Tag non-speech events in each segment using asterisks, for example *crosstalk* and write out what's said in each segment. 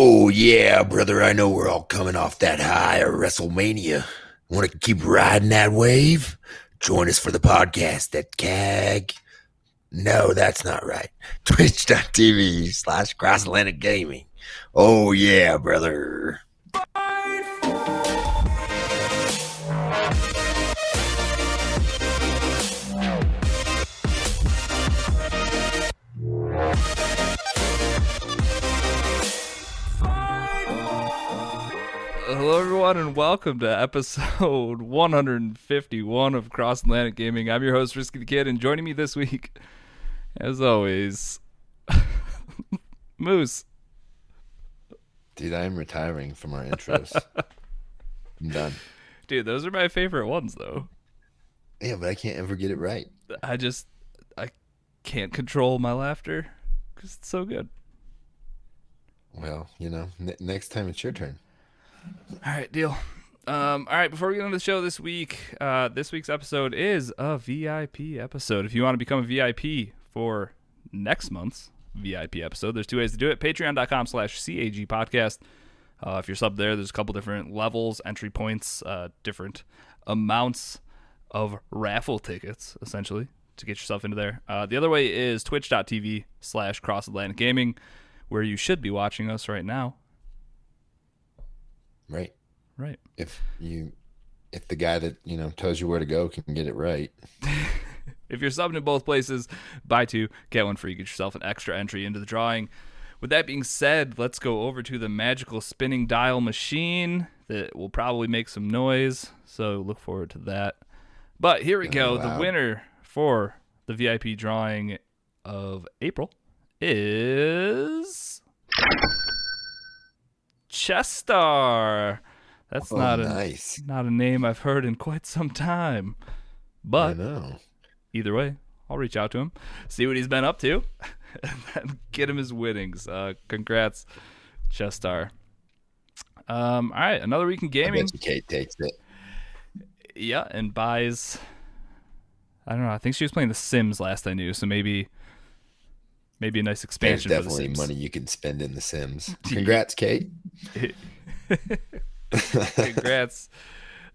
Oh, yeah, brother. I know we're all coming off that high of WrestleMania. Want to keep riding that wave? Join us for the podcast at CAG. No, that's not right. *laughs* Twitch.tv slash Cross Atlantic Gaming. Oh, yeah, brother. Hello, everyone, and welcome to episode *laughs* 151 of Cross Atlantic Gaming. I'm your host, Risky the Kid, and joining me this week, as always, *laughs* Moose. Dude, I am retiring from our intros. *laughs* I'm done. Dude, those are my favorite ones, though. Yeah, but I can't ever get it right. I just, I can't control my laughter because it's so good. Well, you know, n- next time it's your turn. All right, deal. Um, all right, before we get into the show this week, uh, this week's episode is a VIP episode. If you want to become a VIP for next month's VIP episode, there's two ways to do it. Patreon.com slash CAG podcast. Uh, if you're sub there, there's a couple different levels, entry points, uh, different amounts of raffle tickets, essentially, to get yourself into there. Uh, the other way is twitch.tv slash cross Atlantic gaming, where you should be watching us right now. Right. Right. If you, if the guy that, you know, tells you where to go can get it right. *laughs* If you're subbing in both places, buy two, get one free, get yourself an extra entry into the drawing. With that being said, let's go over to the magical spinning dial machine that will probably make some noise. So look forward to that. But here we oh, go. Oh, The winner for the VIP drawing of April is Chestar. That's Oh, not a nice. not a name I've heard in quite some time. I But know. either way, I'll reach out to him, see what he's been up to, *laughs* and get him his winnings. Uh, congrats, Chestar. Um, all right, another week in gaming. Kate takes it. Yeah, and buys. I don't know. I think she was playing The Sims last I knew, so maybe, maybe a nice There's expansion for The definitely Sims. money you can spend in The Sims. *laughs* Congrats, Kate. *laughs* Congrats,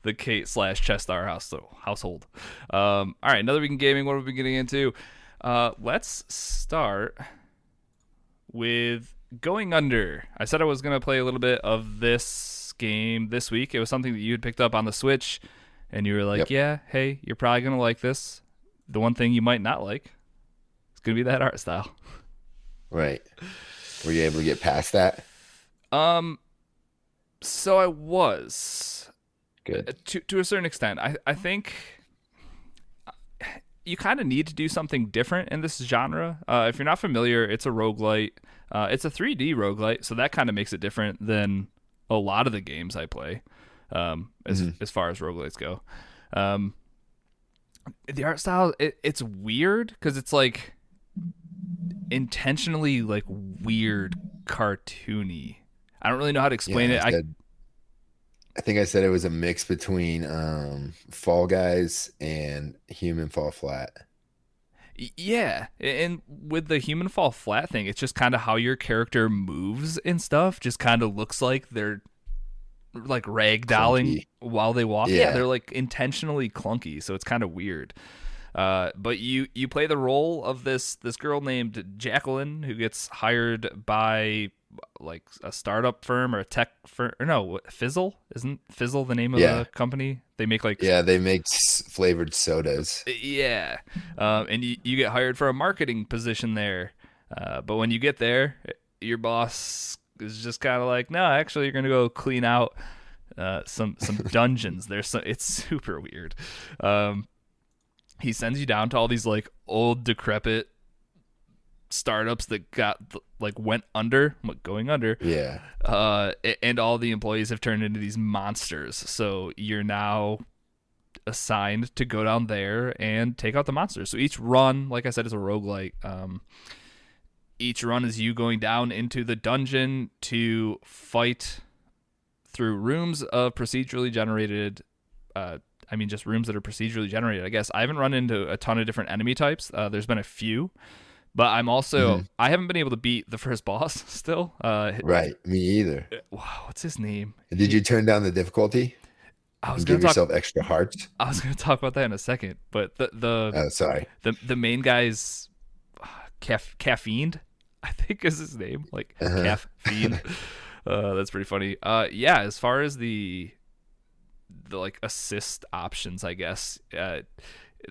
the Kate slash Chestar house household. Um, all right, another week in gaming. What have we been getting into? Uh, let's start with Going Under. I said I was gonna play a little bit of this game this week. It was something that you had picked up on the Switch, and you were like, Yep. "Yeah, hey, you're probably gonna like this." The one thing you might not like gonna be that art style. Right. Were you able to get past that? Um, so I was. Good. to to a certain extent. I I think you kind of need to do something different in this genre. Uh, if you're not familiar, it's a roguelite. Uh, it's a 3D roguelite, so that kind of makes it different than a lot of the games I play. Um, as as far as roguelites go, um, the art style it, it's weird because it's like intentionally like weird cartoony. I don't really know how to explain Yeah, it. I, I said- I think I said it was a mix between um, Fall Guys and Human Fall Flat. Yeah, and with the human fall flat thing, it's just kind of how your character moves and stuff. Just kind of looks like they're like ragdolling Clunky. while they walk. Yeah. Yeah. they're like intentionally clunky, so it's kind of weird. Uh, but you you play the role of this this girl named Jacqueline who gets hired by like a startup firm or a tech firm. Or no, Fizzle isn't Fizzle the name of Yeah. the company? They make like Yeah, they make s- flavored sodas. yeah, um, and you, you get hired for a marketing position there. Uh, but when you get there, your boss is just kind of like, no, actually, you're gonna go clean out uh, some some *laughs* dungeons. There's some, it's super weird. Um, he sends you down to all these like old decrepit startups that got like went under, going under Yeah. uh, and all the employees have turned into these monsters. So you're now assigned to go down there and take out the monsters. So each run, like I said, is a roguelike. Um, each run is you going down into the dungeon to fight through rooms of procedurally generated. Uh, I mean, just rooms that are procedurally generated. I guess I haven't run into a ton of different enemy types. Uh, there's been a few, But I'm also Mhm. I haven't been able to beat the first *laughs* boss still. Uh, Right. Me either. wow, what's his name? Did you turn down the difficulty I was give talk. yourself extra hearts? I was gonna talk about that in a second. But the the Oh, sorry. the the main guy's uh, caf- caffeined, I think is his name. Like Uh-huh. caffeine. *laughs* uh, that's pretty funny. Uh, yeah. As far as the the like assist options, I guess uh,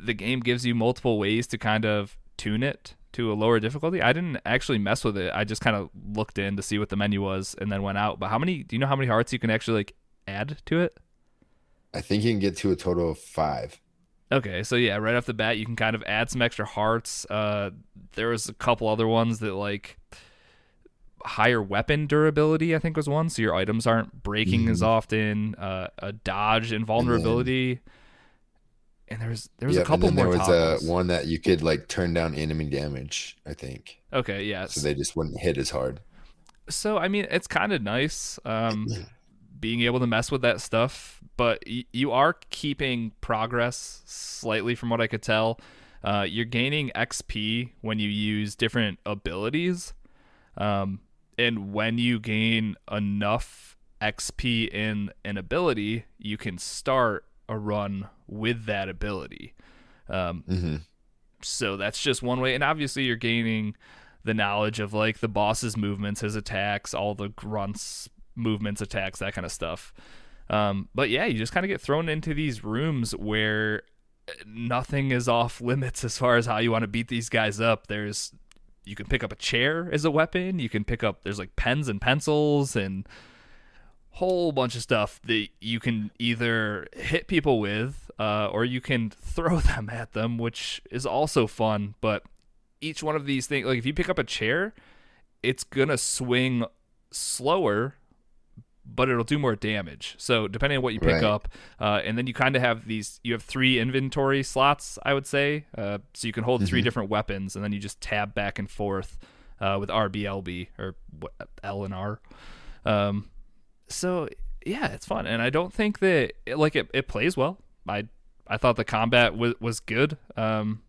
the game gives you multiple ways to kind of tune it to a lower difficulty. I didn't actually mess with it. I just kind of looked in to see what the menu was and then went out. But how many? Do you know how many hearts you can actually like add to it? I think you can get to a total of five. Okay, so yeah, right off the bat, you can kind of add some extra hearts. Uh, there was a couple other ones that like higher weapon durability. I think was one, so your items aren't breaking as Mhm. often. Uh, a dodge invulnerability, and there's there was Yep, a couple and then more. there was uh, toggles. one that you could like turn down enemy damage, I think. Okay, yeah. So they just wouldn't hit as hard. so I mean, it's kind of nice um, *clears throat* being able to mess with that stuff, but y- you are keeping progress slightly, from what I could tell. Uh, you're gaining XP when you use different abilities, um, and when you gain enough XP in an ability, you can start a run with that ability. Um, hmm so that's just one way. And obviously you're gaining the knowledge of like the boss's movements his attacks all the grunts movements attacks that kind of stuff. Um, but yeah you just kind of get thrown into these rooms where nothing is off *laughs* limits as far as how you want to beat these guys up. There's you can pick up a chair as a weapon you can pick up there's like pens and pencils and whole bunch of stuff that you can either hit people with uh, or you can *laughs* throw them at them, which is also fun. But each one of these things, like if you pick up a chair, it's gonna swing slower, but it'll do more damage. So depending on what you pick Right. up, uh, and then you kind of have these. You have three inventory slots, I would say. Uh, so you can hold three Mhm. different weapons, and then you just tab back and forth uh, with RBLB or L and R. Um, so yeah, it's fun, and I don't think that it, like it, it plays well. I I thought the combat was was good, um,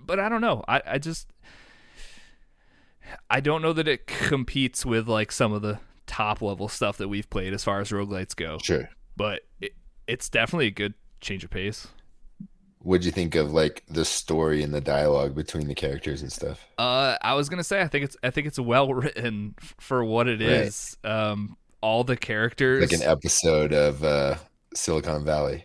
but I don't know. I I just I don't know that it competes with like some of the top level stuff that we've played as far as roguelites go. Sure. But it, it's definitely a good change of pace. What'd you think of like the story and the dialogue between the characters and stuff? Uh, I was gonna say I think it's I think it's well *laughs* written f- for what it Right. is. Um, all the characters Like an episode of uh, Silicon Valley.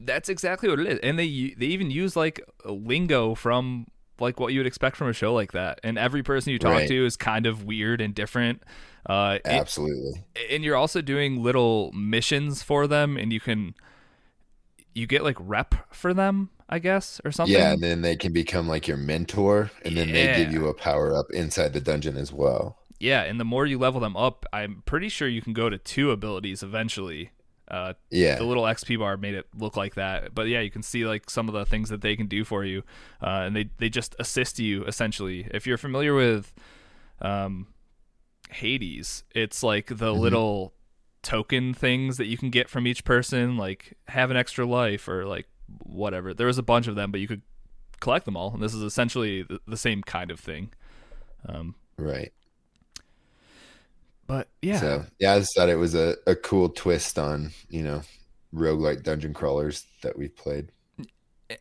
That's exactly what it is, and they they even use like lingo from like what you would expect from a show like that. And every person you talk Right. to is kind of weird and different. Uh, Absolutely. and you're also doing little missions for them, and you can you get like rep for them, I guess, or something. Yeah, and then they can become like your mentor, and then they give you a power up inside the dungeon as well. Yeah, and the more you level them up, I'm pretty sure you can go to two abilities eventually. Uh, Yeah. the little XP bar made it look like that. But yeah, you can see like some of the things that they can do for you, uh, and they they just assist you essentially. If you're familiar with um, Hades, it's like the Mhm. little token things that you can get from each person, like have an extra life or like whatever. There was a bunch of them, but you could collect them all, and this is essentially the, the same kind of thing. Um, Right. But yeah, So yeah, I just thought it was a, a cool twist on, you know, roguelike dungeon crawlers that we've played.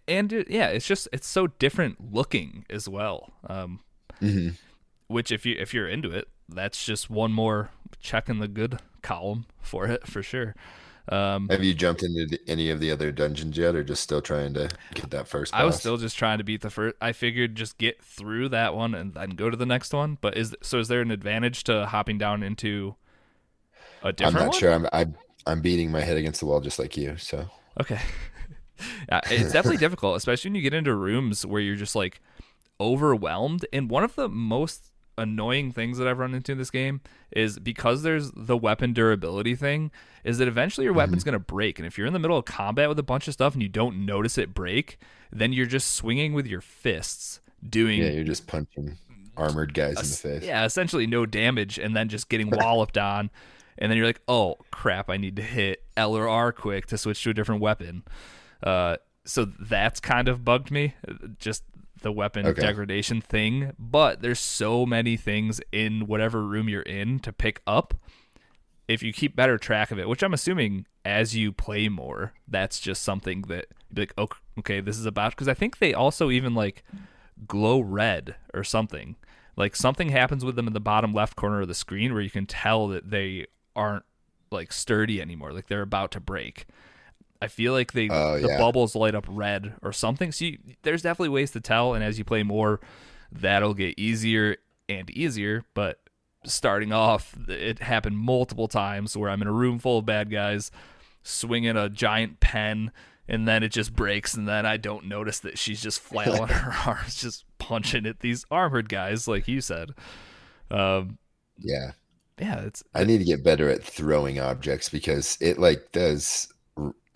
and it, yeah, it's just it's so different looking as well. Um, hmm which if you if you're into it, that's just one more check in the good column for it for sure. Um, Have you jumped into the- any of the other dungeons yet, or just still trying to get that first? I was still just trying to beat the first. I figured just get through that one and then go to the next one. But is so? Is there an advantage to hopping down into a different? I'm not one? sure. I'm, I'm I'm beating my head against the wall just like you. So Okay. *laughs* yeah, it's definitely *laughs* difficult, especially when you get into rooms where you're just like overwhelmed. And one of the most annoying things that I've run into in this game is because there's the weapon durability thing, is that eventually your weapon's going to break. And if you're in the middle of combat with a bunch of stuff and you don't notice it break, then you're just swinging with your fists doing yeah, you're just punching armored guys in the face. Yeah, essentially no damage, and then just getting *laughs* walloped on, and then you're like, oh crap, I need to hit L or R quick to switch to a different weapon. Uh, so that's kind of bugged me. Just the weapon Okay. degradation thing, but there's so many things in whatever room you're in to pick up. If you keep better track of it, which I'm assuming as you play more, that's just something that like, "Ok- okay, this is about. Because I think they also even like glow red or something. Like something happens with them in the bottom left corner of the screen where you can tell that they aren't like sturdy anymore, like they're about to break. I feel like they Oh, the yeah. bubbles light up red or something. So you, there's definitely ways to tell, and as you play more, that'll get easier and easier. But starting off, it happened multiple times where I'm in a room full of bad guys, swinging a giant pen, and then it just breaks, and then I don't notice that she's just flailing *laughs* her arms, just punching at these armored guys, like you said. Um, Yeah. yeah, it's I need to get better at throwing objects because it like does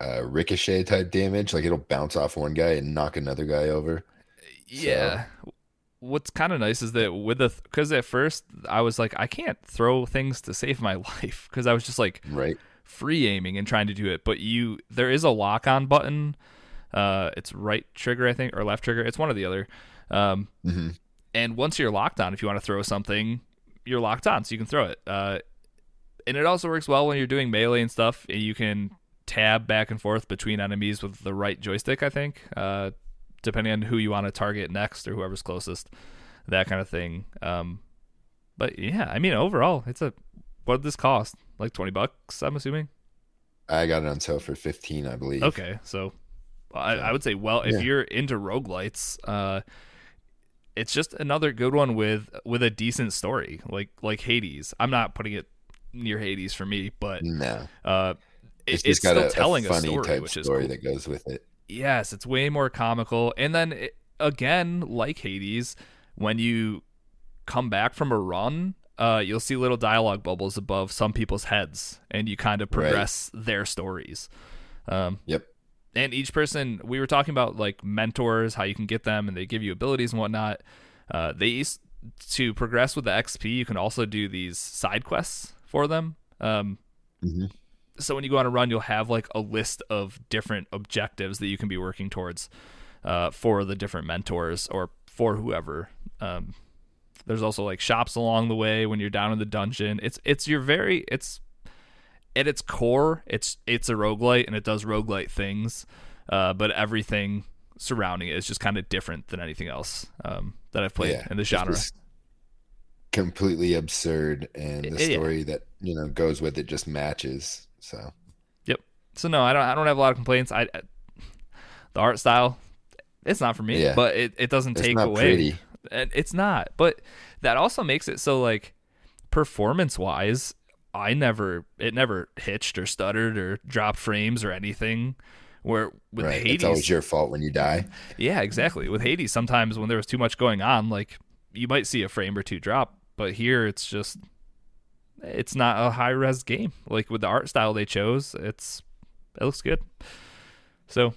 uh, ricochet type damage. Like it'll bounce off one guy and knock another guy over. Yeah. What's kind of nice is that with the because at first I was like I can't throw things to save my *laughs* life because I was just like Right. free aiming and trying to do it, but you there is a lock on button. Uh, it's right trigger I think or left trigger. It's one or the other. Um, hmm and once you're locked on, if you want to throw something, you're locked on, so you can throw it. Uh, and it also works well when you're doing melee and stuff. and You can tab back and forth between enemies with the right joystick, I think, uh, depending on who you want to target next or whoever's closest, that kind of thing. Um, but yeah, I mean, overall, it's a what did this cost? Like twenty bucks, I'm assuming. I got it on sale for fifteen, I believe. Okay, so I, I would say, well, if Yeah. you're into roguelites, uh, it's just another good one with with a decent story, like like Hades. I'm not putting it near Hades for me, but No, uh, it- it's got still a, a telling a, funny story, type which is story cool. that goes with it. Yes, it's way more comical. And then it, again, like Hades, when you come back from a run, uh, you'll see little dialogue bubbles above some people's heads, and you kind of Right. progress their stories. Um, Yep. and each person, we were talking about like mentors, how you can get them, and they give you abilities and whatnot. Uh, they used to progress with the XP. You can also do these side quests for them. Um, Mhm. So when you go on a run, you'll have like a list of different objectives that you can be working towards uh, for the different mentors or for whoever. Um, there's also like shops along the way when you're down in the dungeon. It's it's your very it's at its core, it's it's a roguelite and it does roguelite things, uh, but everything surrounding it is just kind of different than anything else um, that I've played Yeah, in the genre. completely absurd, and the Yeah. story that you know goes with it just matches. So yep. So no, I don't. I don't have a lot of complaints. I, I the art style, it's not for me. Yeah. But it, it doesn't it's take not away. pretty. And it's not. But that also makes it so like performance wise, I never it never hitched or stuttered or dropped frames or anything. Where with right? Hades, It's always your fault when you die. yeah, exactly. With Hades, sometimes when there was too much going on, like you might see a frame or two drop, but here it's just it's not a high res game. Like with the art style they chose, it's it looks good. So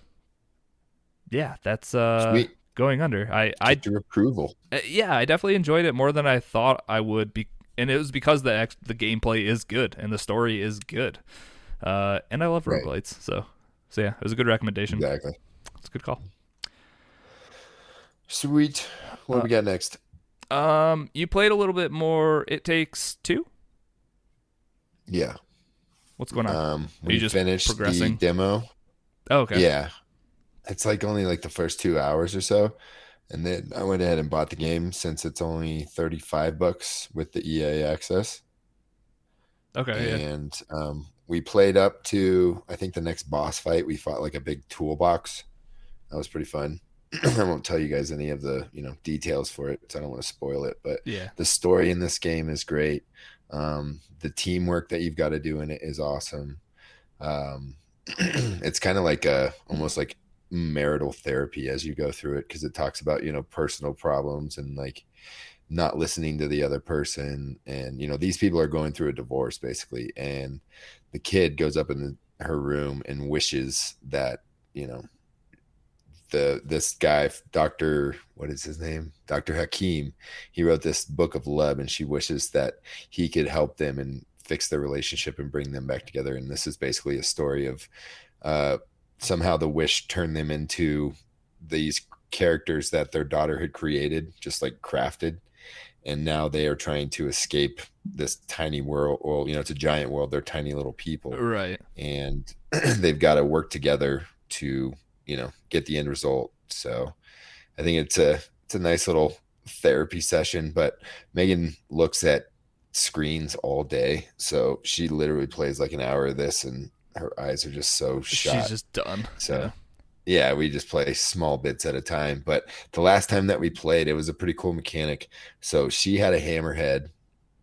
yeah, that's uh Sweet. going under. I I Get your approval. uh, yeah, I definitely enjoyed it more than I thought I would be and it was because the ex- the gameplay is good and the story is good. Uh and I love Right. roguelites, so so yeah, it was a good recommendation. Exactly. It's a good call. Sweet. What do Uh, we got next? Um, you played a little bit more. It takes two. Yeah. What's going on? Um, we just finished progressing? the demo. oh, okay. Yeah. It's like only like the first two hours or so. And then I went ahead and bought the game since it's only 35 bucks with the EA access. Okay. Yeah. and um, we played up to I think the next boss fight. We fought like a big toolbox. That was pretty fun. *clears throat* I won't tell you guys any of the you know details for it, so I don't want to spoil it. But Yeah. the story in this game is great. Um, the teamwork that you've got to do in it is awesome. Um, *clears throat* it's kind of like a almost like marital therapy as you go through it because it talks about you know personal problems and like not listening to the other person and you know these people are going through a divorce basically and the kid goes up in the, her room and wishes that you know the this guy dr what is his name dr hakim he wrote this book of love and she wishes that he could help them and fix their relationship and bring them back together and this is basically a story of uh somehow the wish turned them into these characters that their daughter had created, just like crafted, and now they are trying to escape this tiny world. Well, you know, it's a giant world. They're tiny little people, Right. and *clears throat* they've got to work together to you know get the end result. So I think it's a it's a nice little therapy session. But Megan looks at screens all day, so she literally plays like an hour of this, and her eyes are just so shot. She's just done. So yeah, we just play small bits at a time. But the last time that we played, it was a pretty cool mechanic. So she had a hammerhead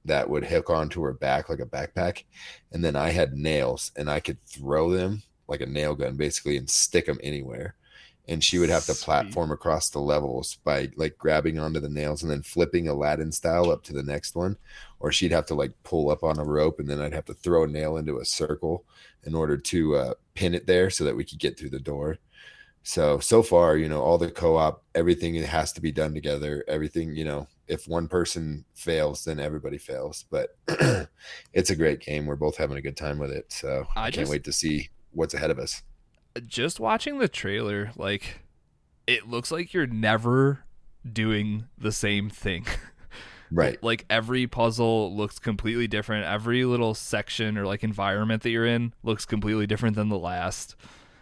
that would hook onto her back like a backpack, and then I had nails, and I could throw them like a nail gun basically and stick them anywhere. And she would have to platform across the levels by like grabbing onto the nails and then flipping Aladdin style up to the next one, or she'd have to like pull up on a rope, and then I'd have to throw a nail into a circle in order to uh, pin it there so that we could get through the door. So so far, you know, all the co-op, everything has to be done together. Everything, you know, if one person fails, then everybody fails. But *clears throat* it's a great game. We're both having a good time with it. So I I can't just- wait to see what's ahead of us. just watching the trailer, like it looks like you're never doing the same thing. *laughs* Right. like every puzzle looks completely different. Every little section or like environment that you're in looks completely different than the last.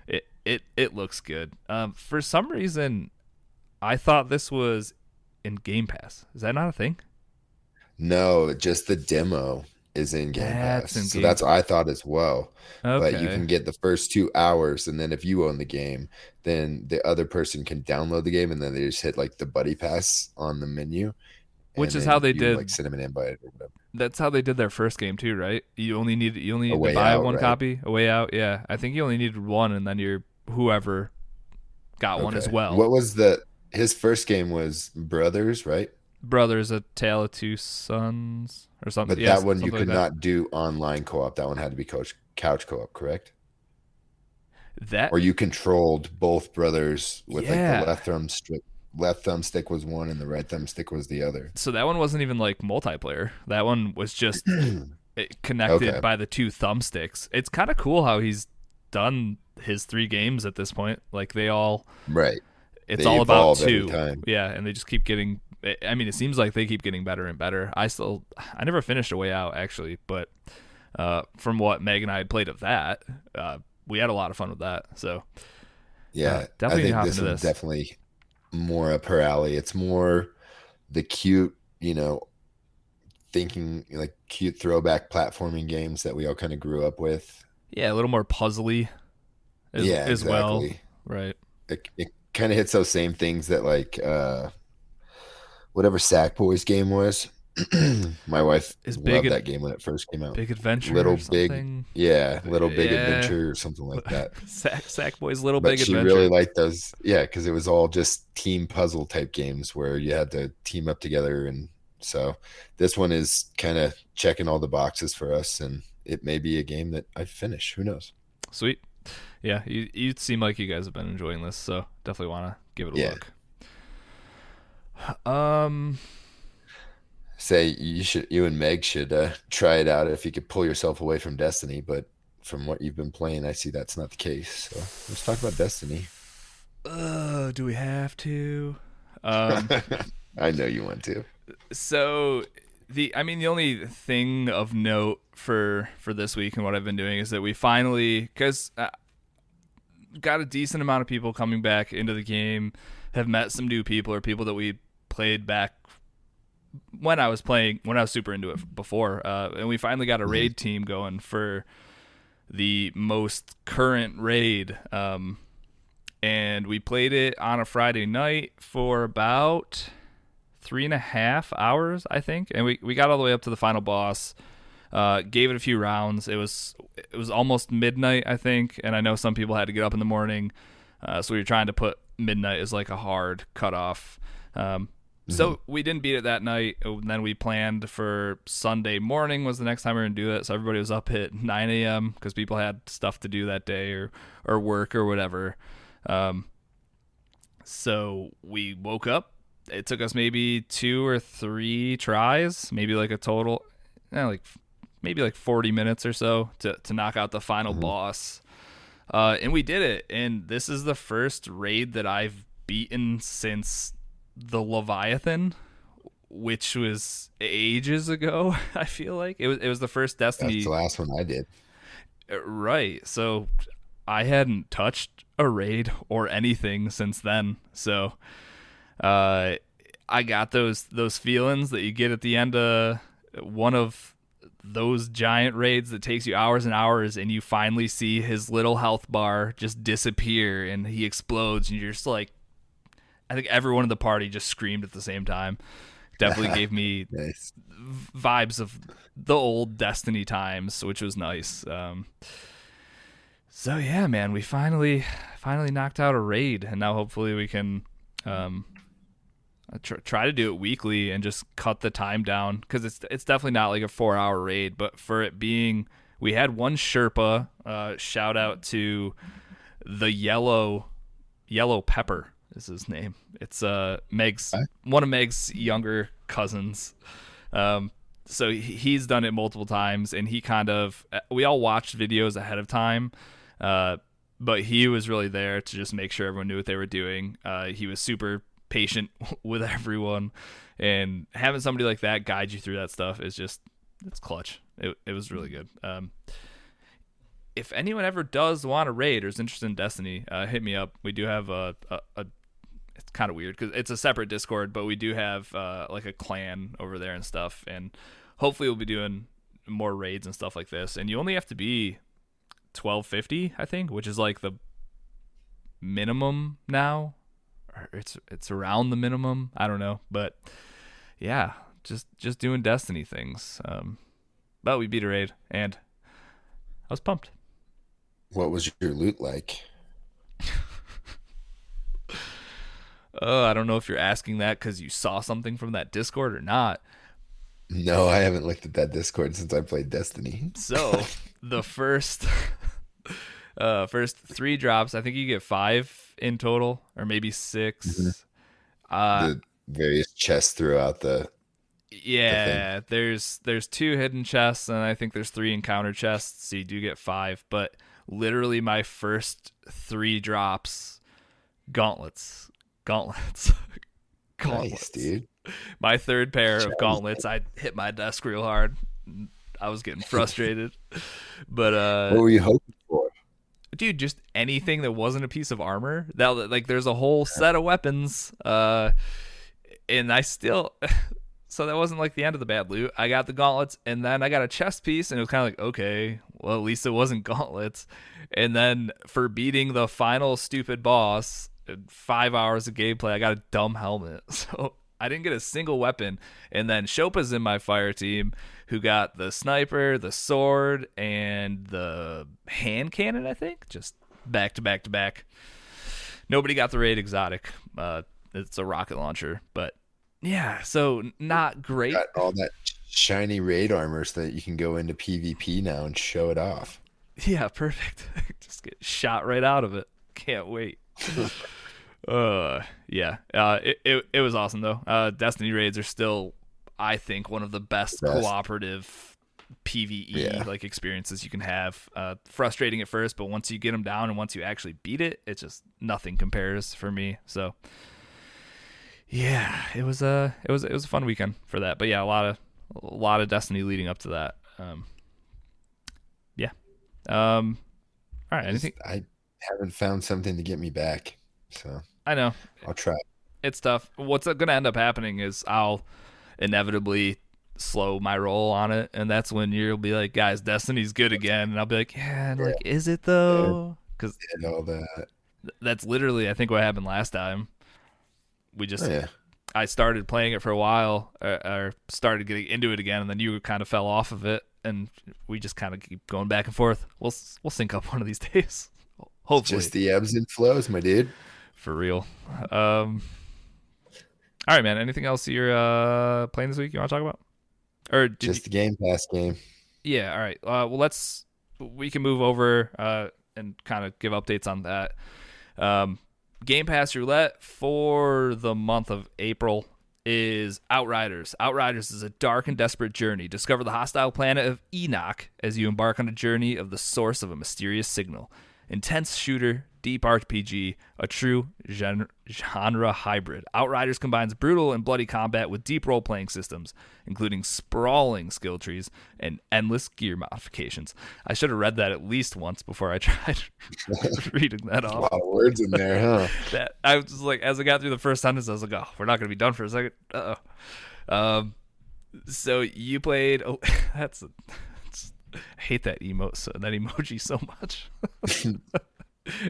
It it it looks good. Um, for some reason, I thought this was in Game Pass. Is that not a thing? No, just the demo is in Game That's Pass. in so that's what I thought as well. Okay. But you can get the first two hours, and then if you own the game, then the other person can download the game, and then they just hit like the buddy pass on the menu, Which is how they did- like them invite or whatever. That's how they did their first game too, right? You only need you only need to buy Out, one right? copy. A way out, yeah. I think you only needed one, and then you're whoever got one as well. What was the his first game was Brothers, right? Brothers, a tale of two sons, or something. But yeah, that one you could like not do online co-op. That one had to be coach couch co-op, correct? That. Or you controlled both brothers with like the left thumb stick. Left thumbstick was one, and the right thumbstick was the other. so that one wasn't even like multiplayer. That one was just *clears throat* connected Okay. by the two thumbsticks. It's kind of cool how he's done his three games at this point. Like they all, right. it's They all about two. Yeah, and they just keep getting. I mean, it seems like they keep getting better and better. I still, I never finished a way out actually, but uh, from what Meg and I had played of that, uh, we had a lot of fun with that. So Yeah, definitely I think this this. definitely more up her alley. It's more the cute, you know, thinking like cute throwback platforming games that we all kind of grew up with. yeah, a little more puzzly. As, yeah, as exactly. well, right? It, it kind of hits those same things that like uh whatever Sackboys game was. *clears throat* My wife Is loved Big that game when it first came out. Big Adventure, Little Big. Yeah, Little Big Yeah. Adventure or something like that. *laughs* Sack Sackboy's Little but Big she Adventure. really liked those yeah because it was all just team puzzle type games where you had to team up together and so this one is kind of checking all the boxes for us and it may be a game that i finish who knows Sweet. Yeah, you you seem like you guys have been enjoying this, so definitely want to give it a Yeah. look. Um, say you should you and meg should uh, try it out if you could pull yourself away from destiny but from what you've been playing i see that's not the case so let's talk about destiny uh, do we have to? *laughs* Um, i know you want to so the I mean the only thing of note for for this week and what I've been doing is that we finally cuz uh, got a decent amount of people coming back into the game, have met some new people or people that we played back when I was playing when I was super into it before. Uh, and we finally got a raid team going for the most current raid um and we played it on a Friday night for about three and a half hours, I think, and we, we got all the way up to the final boss. Uh, gave it a few rounds. It was it was almost midnight, I think, and I know some people had to get up in the morning, uh, so we were trying to put midnight as like a hard cutoff. Um, So we didn't beat it that night. And then we planned for Sunday morning was the next time we are gonna do it. So everybody was up at 9 a.m. because people had stuff to do that day or or work or whatever. Um, so we woke up. It took us maybe two or three tries, maybe like a total, eh, like maybe like 40 minutes or so to, to knock out the final boss. Uh, and we did it. And this is the first raid that I've beaten since the Leviathan, which was ages ago. *laughs* I feel like it was it was the first Destiny. That's the last one I did. Right. So I hadn't touched a raid or anything since then. So uh I got those those feelings that you get at the end of one of those giant raids that takes you hours and hours and you finally see his little health bar just disappear and he explodes and you're just like I think everyone in the party just screamed at the same time. Definitely gave me *laughs* Nice. vibes of the old Destiny times, which was nice. Um, so yeah, man, we finally finally knocked out a raid, and now hopefully we can um, uh, tr- try to do it weekly and just cut the time down because it's it's definitely not like a four hour raid, but for it being, we had one Sherpa. Uh, shout out to the yellow yellow pepper is his name. It's uh Meg's Okay. one of Meg's younger cousins. Um, so he's done it multiple times, and he kind of we all watched videos ahead of time, uh, but he was really there to just make sure everyone knew what they were doing. Uh, he was super patient *laughs* with everyone, and having somebody like that guide you through that stuff is just it's clutch. It it was really good. Um, if anyone ever does want a raid or is interested in Destiny, uh, hit me up. We do have a, a, a it's kind of weird because it's a separate Discord, but we do have uh, like a clan over there and stuff, and hopefully we'll be doing more raids and stuff like this. And you only have to be twelve fifty, I think, which is like the minimum now. Or it's it's around the minimum. I don't know, but yeah, just just doing Destiny things. Um, but we beat a raid, and I was pumped. What was your loot like? *laughs* Oh, I don't know if you're asking that because you saw something from that Discord or not. No, I haven't looked at that Discord since I played Destiny. So *laughs* the first, *laughs* uh, first three drops, I think you get five in total, or maybe 6 Uh, the various chests throughout the. yeah, there's there's two hidden chests, and I think there's three encounter chests, so you do get five. But literally, my first three drops, gauntlets, gauntlets, *laughs* gauntlets, Nice, dude. my third pair of gauntlets i hit my desk real hard. I was getting frustrated. *laughs* But uh, What were you hoping for? dude just anything that wasn't a piece of armor. That like there's a whole set of weapons uh and i still *laughs* so that wasn't like the end of the bad loot. I got the gauntlets and then i got a chest piece and it was kind of like okay well at least it wasn't gauntlets. And then for beating the final stupid boss five hours of gameplay i got a dumb helmet *laughs* so i didn't get a single weapon and then Sherpa's in my fire team who got the sniper the sword and the hand cannon i think just back to back to back nobody got the raid exotic uh it's a rocket launcher but yeah so not great Got all that shiny raid armor so that you can go into PvP now and show it off. Yeah, perfect. *laughs* Just get shot right out of it. Can't wait. *laughs* uh, yeah. Uh, it, it it was awesome though. Uh, Destiny raids are still, I think, one of the best, Best. cooperative PVE Yeah. like experiences you can have. Uh, frustrating at first, but once you get them down and once you actually beat it, it's just nothing compares for me. So. Yeah, it was a it was it was a fun weekend for that. But yeah, a lot of a lot of Destiny leading up to that. Um, yeah. Um, all right. Anything? I haven't found something to get me back, so I know I'll try. it's tough. What's going to end up happening is I'll inevitably slow my roll on it, and that's when you'll be like, "Guys, Destiny's good again," and I'll be like, "Yeah, and like, is it though?" Because And all that. that's literally, I think, what happened last time. We just Oh, yeah. I started playing it for a while, or, or started getting into it again, and then you kind of fell off of it, and we just kind of keep going back and forth. We'll we'll sync up one of these *laughs* days, hopefully, Just the ebbs and flows, my dude. for real. Um, all right, man. Anything else you're uh, playing this week you want to talk about? Or Just the Game Pass game. yeah, all right. Uh, well, let's we can move over uh, and kind of give updates on that. Um, Game Pass Roulette for the month of April is Outriders. Outriders is a dark and desperate journey. Discover the hostile planet of Enoch as you embark on a journey of the source of a mysterious signal. Intense shooter deep RPG, a true gen- genre hybrid. Outriders combines brutal and bloody combat with deep role playing systems, including sprawling skill trees and endless gear modifications. I should have read that at least once before I *laughs* tried *laughs* reading that A lot of words in there, huh? *laughs* That I was like, as I got through the first sentence, I was like, oh, we're not going to be done for a second. Uh oh. Um, so you played. Oh, that's. that's I hate that emote. So that emoji so much. *laughs*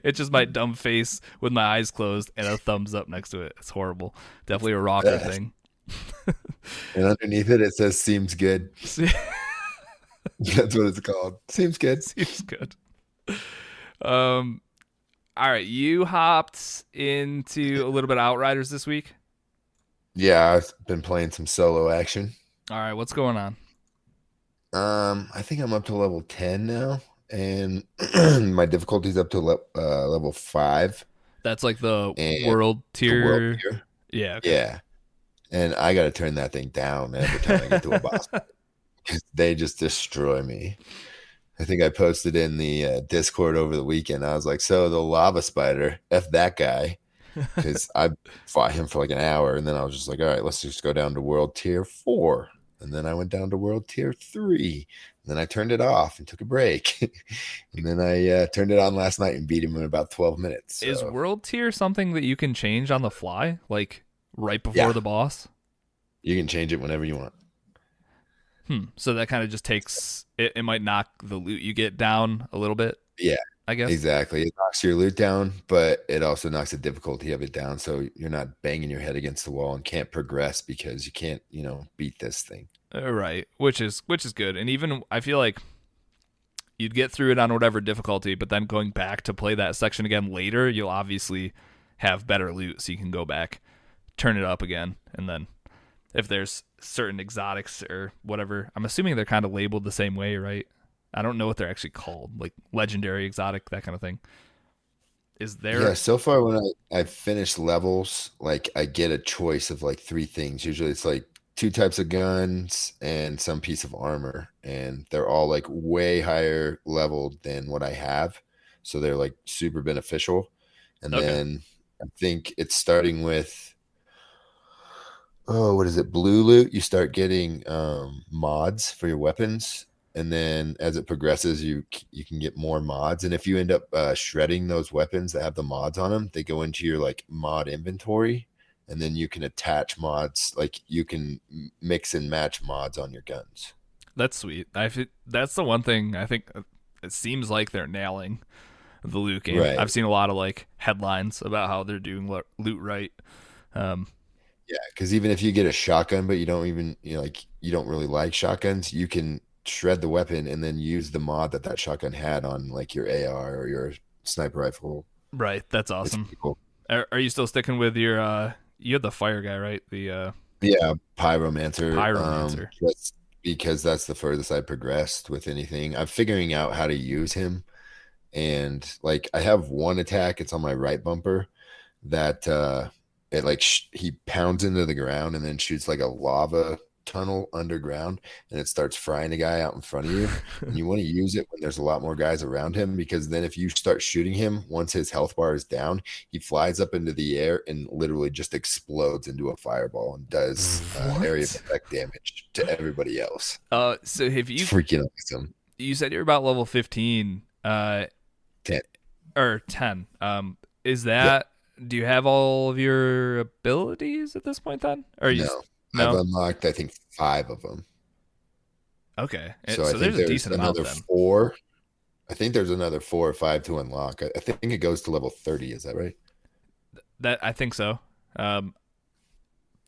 it's just my dumb face with my eyes closed and a thumbs up next to it. It's horrible. Definitely a rocker Yes. thing. *laughs* And underneath it, it says "seems good." *laughs* That's what it's called. Seems good. Seems good. Um, all right, you hopped into a little bit of Outriders this week. Yeah, I've been playing some solo action. All right, what's going on? Um, I think I'm up to level ten now, and *clears throat* my difficulty's up to le- uh, level five. That's like the world the tier. world tier. Yeah. okay. Yeah, and I got to turn that thing down every time I get to a boss. *laughs* 'Cause they just destroy me. I think I posted in the uh, Discord over the weekend. I was like, "So the lava spider, f that guy," *laughs* because I fought him for like an hour, and then I was just like, "All right, let's just go down to world tier four. And then I went down to world tier three. And then I turned it off and took a break. *laughs* and then I uh, turned it on last night and beat him in about twelve minutes. Is world tier something that you can change on the fly, like right before Yeah. the boss? you can change it whenever you want. Hmm. So that kind of just takes it. It might knock the loot you get down a little bit. Yeah, I guess. Exactly. It knocks your loot down, but it also knocks the difficulty of it down. So you're not banging your head against the wall and can't progress because you can't, you know, beat this thing. Uh, right. Which is which is good. And even I feel like you'd get through it on whatever difficulty, but then going back to play that section again later, you'll obviously have better loot, so you can go back, turn it up again, and then if there's certain exotics or whatever, I'm assuming they're kind of labeled the same way, right? I don't know what they're actually called, like legendary, exotic, that kind of thing. Is there? Yeah, so far when I, I finish levels, like I get a choice of like three things. Usually it's like two types of guns and some piece of armor. And they're all like way higher leveled than what I have. So they're like super beneficial. And Okay. then I think it's starting with oh, what is it? Blue loot. You start getting um mods for your weapons and then as it progresses you you can get more mods and if you end up uh, shredding those weapons that have the mods on them they go into your like mod inventory and then you can attach mods like you can mix and match mods on your guns That's sweet. I that's the one thing I think uh, it seems like they're nailing the loot game. Right. I've seen a lot of like headlines about how they're doing lo- loot right. Um, yeah because even if you get a shotgun but you don't even you know like you don't really like shotguns you can shred the weapon and then use the mod that that shotgun had on like your ar or your sniper rifle right. That's awesome. cool. Are, are you still sticking with your? uh You had the fire guy, right? The uh Yeah, pyromancer. Pyromancer. Um, because that's the furthest I progressed with anything. I'm figuring out how to use him, and like I have one attack. It's on my right bumper that uh it like sh- he pounds into the ground and then shoots like a lava tunnel underground, and it starts frying a guy out in front of you. and you *laughs* want to use it when there's a lot more guys around him because then if you start shooting him once his health bar is down he flies up into the air and literally just explodes into a fireball and does uh, area of effect damage to everybody else uh. So have you? it's freaking awesome You said you're about level fifteen. Uh, 10. or ten. Um, is that? Do you have all of your abilities at this point? Then, or you? no, no? i've unlocked i think five of them Okay, so, so, i think there's there's, a decent amount another then. four i think there's another four or five to unlock I, I think it goes to level 30 is that right That I think so. Um,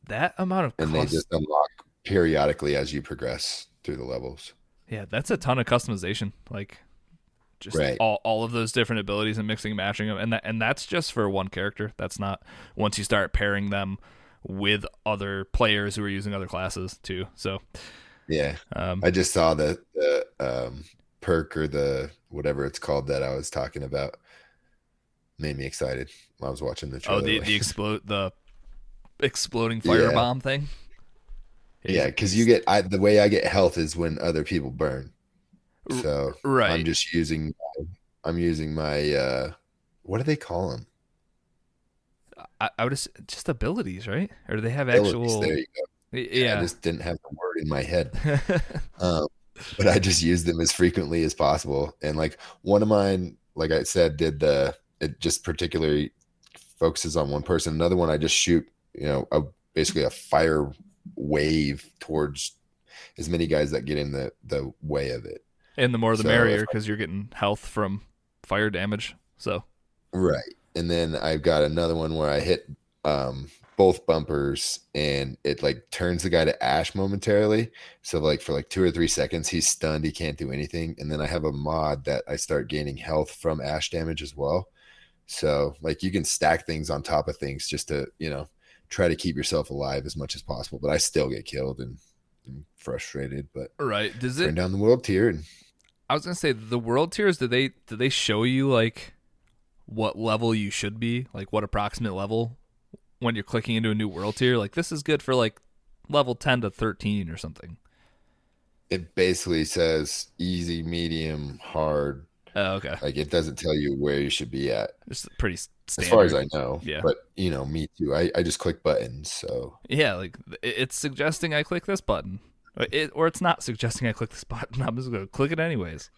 that amount of and cost, they just unlock periodically as you progress through the levels yeah, that's a ton of customization. Like, just Right. all all of those different abilities and mixing and matching them, and that and that's just for one character. That's not once you start pairing them with other players who are using other classes too. So, yeah um, I just saw the, the um, perk or the whatever it's called that I was talking about. Made me excited. I was watching the trailer. oh, the the explode the exploding Yeah. firebomb thing. yeah, because you get I, the way I get health is when other people burn. So right. I'm just using I'm using my uh, what do they call them? I, I would just abilities, right? Or do they have Abilities, actual? There you go. Y- I Yeah. I just didn't have the word in my head. *laughs* um, but I just use them as frequently as possible. And like one of mine, like I said, did the it just particularly focuses on one person. Another one, I just shoot, you know, a, basically a fire wave towards as many guys that get in the the way of it. and the more the So merrier because you're getting health from fire damage. So Right. And then I've got another one where I hit um both bumpers and it like turns the guy to ash momentarily. So like for like two or three seconds he's stunned, he can't do anything. And then I have a mod that I start gaining health from ash damage as well. So like you can stack things on top of things just to, you know, try to keep yourself alive as much as possible. But I still get killed and, and frustrated. But right, does turn it? down the world tier and I was gonna say the world tiers. Did they did they show you like what level you should be, like what approximate level when you're clicking into a new world tier? Like this is good for like level ten to thirteen or something. it basically says easy, medium, hard, Oh, okay, Like it doesn't tell you where you should be at, it's pretty standard. as far as I know. Yeah. But you know, me too. I, I just click buttons. So Yeah, like it's suggesting I click this button, Or it, or it's not suggesting I click this *laughs* button. I'm just gonna click it anyways.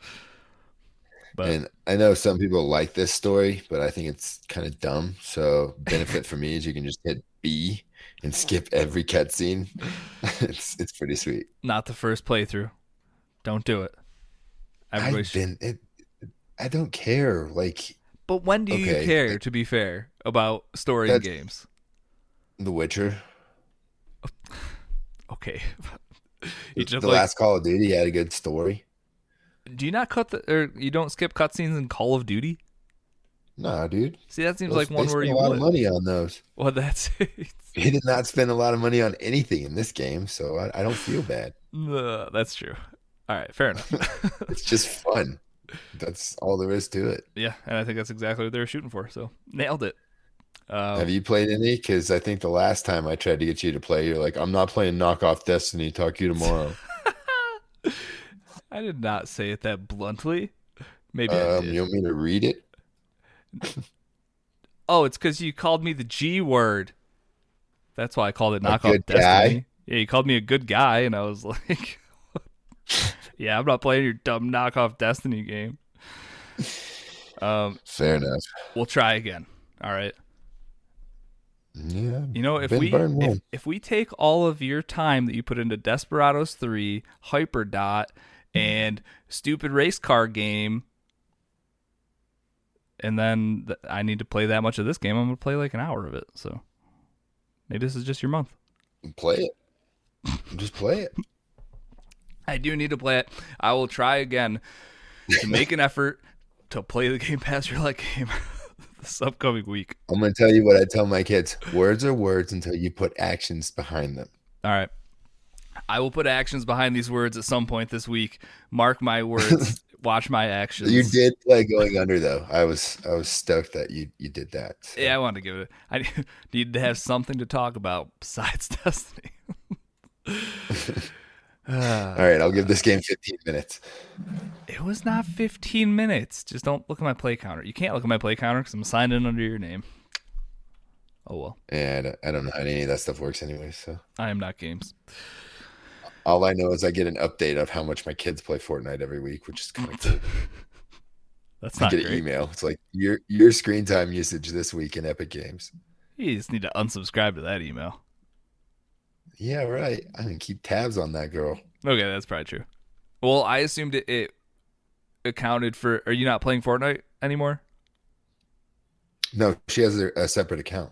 But and I know some people like this story, but I think it's kind of dumb. So benefit for me is you can just hit B and skip every cutscene. *laughs* it's it's pretty sweet. not the first playthrough. Don't do it. Everybody I've should- been it, I don't care. Like But when do you Okay. care? To be fair, about story in games. The Witcher. *laughs* Okay. *laughs* The, you just the like, last Call of Duty had a good story. Do you not cut the or you don't skip cutscenes in Call of Duty? Nah, dude. See, that seems Those- like one where you a lot would. of money on those. Well, that's *laughs* He did not spend a lot of money on anything in this game, so I, I don't feel bad. Uh, that's true. All right, fair enough. *laughs* It's just fun. That's all there is to it. yeah, and I think that's exactly what they were shooting for. So nailed it. Uh, Have you played any? Because I think the last time I tried to get you to play, you're like, I'm not playing knockoff Destiny. Talk to you tomorrow. *laughs* I did not say it that bluntly. Maybe I um, did. you want me to read it? *laughs* Oh, it's because you called me the G word. That's why I called it knockoff Destiny. guy? Yeah, you called me a good guy, and I was *laughs* like, *laughs* "Yeah, I'm not playing your dumb knockoff Destiny game." Um, Fair enough. we'll try again. All right. Yeah. You know, if we if, if we take all of your time that you put into Desperados 3, Hyperdot, and stupid race car game, and then th- I need to play that much of this game, I'm gonna play like an hour of it. So maybe this is just your month. Play it. Just play it. I do need to play it. I will try again to make an effort to play the Game Pass Your Roulette game *laughs* this upcoming week. I'm going to tell you what I tell my kids words are words until you put actions behind them. All right. I will put actions behind these words at some point this week. Mark my words. *laughs* watch my actions. You did play going under though. I was I was stoked that you you did that. so. Yeah, I wanted to give it. I *laughs* needed to have something to talk about besides *laughs* Destiny. Ah, All right, I'll give this game 15 minutes. it was not 15 minutes. Just don't look at my play counter. You can't look at my play counter because I'm signed in under your name. Oh well, And I don't know how any of that stuff works anyway. So I am not games. All I know is I get an update of how much my kids play Fortnite every week, which is kind of cool. *laughs* That's I not get an email. It's like your your screen time usage this week in Epic Games. You just need to unsubscribe to that email. Yeah, right. I can keep tabs on that girl. Okay, that's probably true. Well, I assumed it, it accounted for. Are you not playing Fortnite anymore? No, she has a, a separate account.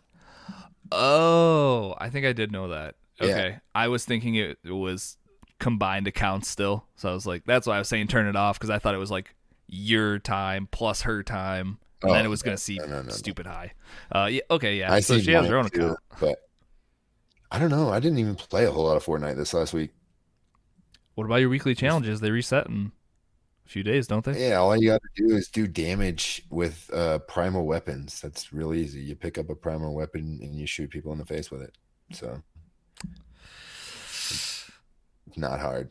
Oh, I think I did know that. Yeah. Okay. I was thinking it was combined accounts still. So I was like, that's why I was saying turn it off because I thought it was like your time plus her time. And then Oh, it was going to see no, no, no, no. stupid high. Uh, yeah. Okay. Yeah. I so see she has her own too, account. but I don't know. I didn't even play a whole lot of Fortnite this last week. What about your weekly challenges? They reset in a few days, don't they? Yeah, all you got to do is do damage with uh, primal weapons. That's real easy. You pick up a primal weapon and you shoot people in the face with it. So not hard.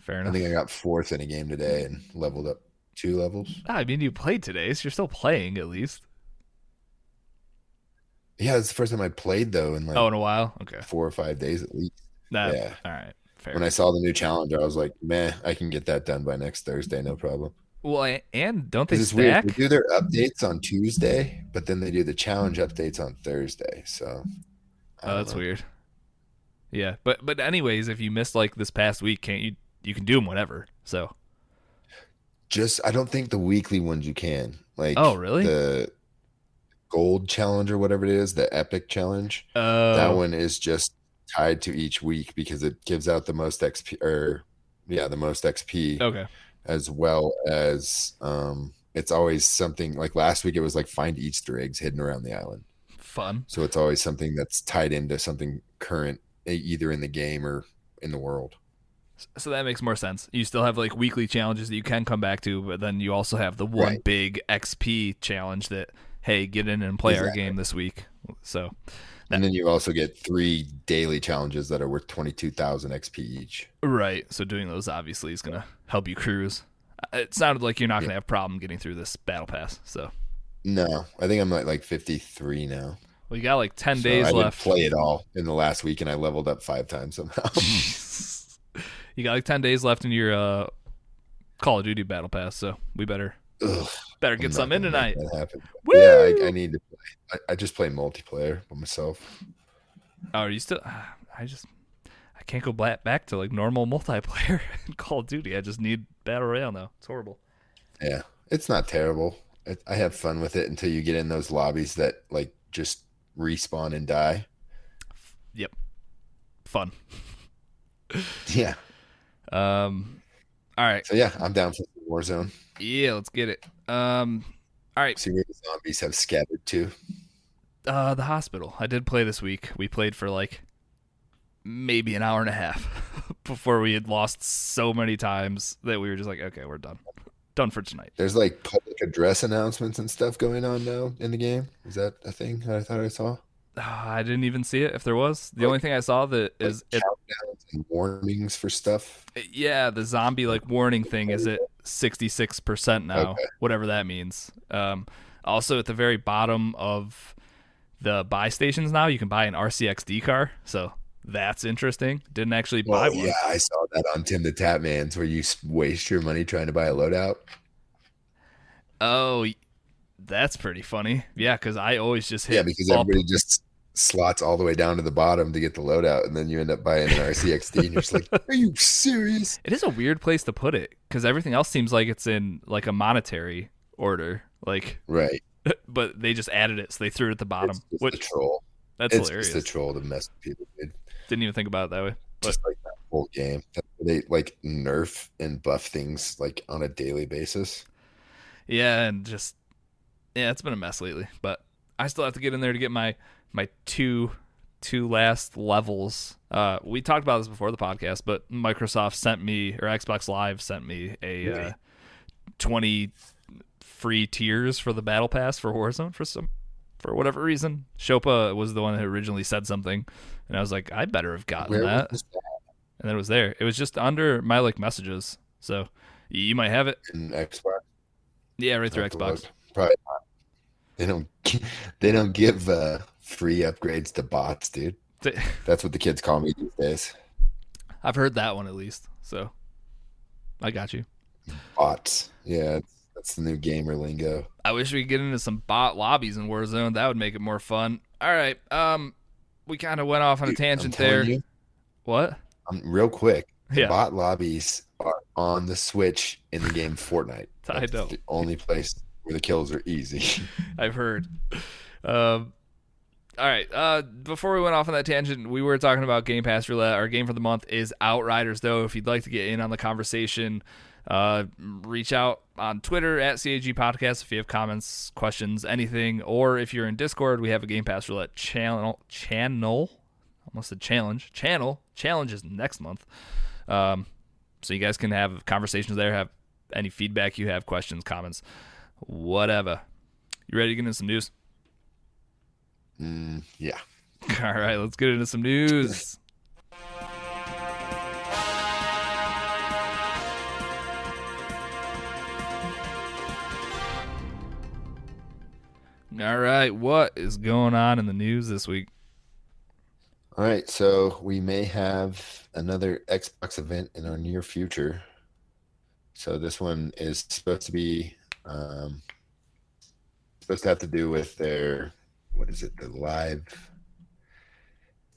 Fair enough. I think I got fourth in a game today and leveled up two levels. Ah, I mean, you played today, so you're still playing at least. Yeah, it's the first time I played though in like Oh, in a while. Okay. four or five days at least. That, Yeah. All right. Fair. When I saw the new challenger, I was like, "Man, I can get that done by next Thursday, no problem." well, and don't they is weird. They do their updates on Tuesday, but then they do the challenge updates on Thursday. So Oh, that's know. weird. Yeah, but but anyways, if you missed like this past week, can't you? You can do them whenever. So Just I don't think the weekly ones you can. Like Oh, really? The gold challenge or whatever it is, the epic challenge. uh, that one is just tied to each week because it gives out the most XP or yeah, the most XP okay. as well as um it's always something like last week it was like find Easter eggs hidden around the island. Fun. So it's always something that's tied into something current either in the game or in the world. So that makes more sense. You still have like weekly challenges that you can come back to, but then you also have the one Right. big XP challenge that hey, get in and play our game this week. So And then you also get three daily challenges that are worth 22,000 XP each. right. So doing those obviously is gonna help you cruise. Uh, It sounded like you're not gonna have problem getting through this battle pass. So No, I think I'm at like 53 now. Well, you got like ten So days I didn't left. play it all in the last week and I leveled up five times somehow. *laughs* *laughs* you got like ten days left in your uh, Call of Duty battle pass. So we better Ugh, better get something in tonight. That happen. Woo! Yeah, I, I need to play. I, I just play multiplayer by myself. Oh, are you still? I just I can't go back back to like normal *laughs* multiplayer in Call of Duty. I just need battle royale now. It's horrible. Yeah, it's not terrible. I, I have fun with it until you get in those lobbies that like just respawn and die. Yep. Fun. *laughs* Yeah. Um. All right. So yeah, I'm down for Warzone. Yeah. Let's get it. Um. All right. See where the zombies have scattered to. Uh, the hospital. I did play this week. We played for like maybe an hour and a half *laughs* before we had lost so many times that we were just like, okay, we're done. Done for tonight. There's like public address announcements and stuff going on now in the game. Is that a thing that I thought I saw? Uh, I didn't even see it. If there was, the only thing I saw that is like it, countdowns and warnings for stuff. yeah, the zombie like warning thing is at sixty six percent now, Okay. whatever that means. Um, also at the very bottom of the buy stations now, you can buy an RCXD car, so that's interesting. Didn't actually buy Well, one. yeah, I saw that on TimTheTatman's where you waste your money trying to buy a loadout. Oh, that's pretty funny. Yeah, because I always just hit Yeah, because up. everybody just slots all the way down to the bottom to get the loadout, and then you end up buying an RCXD, and you're just like, *laughs* "Are you serious?" It is a weird place to put it because everything else seems like it's in like a monetary order, like, Right? *laughs* but they just added it, so they threw it at the bottom. It's just Which a troll. that's it's hilarious. just a troll to mess with people. Dude. Didn't even think about it that way. But Just like that whole game, they like nerf and buff things like on a daily basis. yeah, and just yeah, it's been a mess lately. But I still have to get in there to get my my two two last levels. Uh, we talked about this before the podcast, but Microsoft sent me or Xbox Live sent me a uh, twenty free tiers for the battle pass for Warzone for some for whatever reason. Sherpa was the one that originally said something, and I was like, I better have gotten that. this And then it was there. It was just under my like messages, so you might have it. in Xbox? Yeah, right through Xbox. look. Probably not. They don't. *laughs* They don't give uh, free upgrades to bots, dude. *laughs* That's what the kids call me these days. I've heard that one at least. So I got you. Bots. Yeah, that's the new gamer lingo. I wish we could get into some bot lobbies in Warzone. That would make it more fun. All right. Um, we kind of went off on a tangent there. you, What? um, real quick, Yeah. bot lobbies are on the Switch in the game Fortnite. *laughs* I know. the only place where the kills are easy. *laughs* I've heard. Um, all right. Uh, before we went off on that tangent, we were talking about Game Pass Roulette. Our game for the month is Outriders, though. If you'd like to get in on the conversation, uh, reach out on Twitter at CAG Podcast if you have comments, questions, anything, or if you're in Discord, we have a Game Pass Roulette channel. Channel, almost a challenge. Channel challenge is next month. Um, so you guys can have conversations there. Have any feedback you have, questions, comments, whatever. You ready to get into some news? mm, yeah. *laughs* All right, let's get into some news. *laughs* All right, what is going on in the news this week? All right, so we may have another Xbox event in our near future. So this one is supposed to be um, supposed to have to do with their what is it? The live,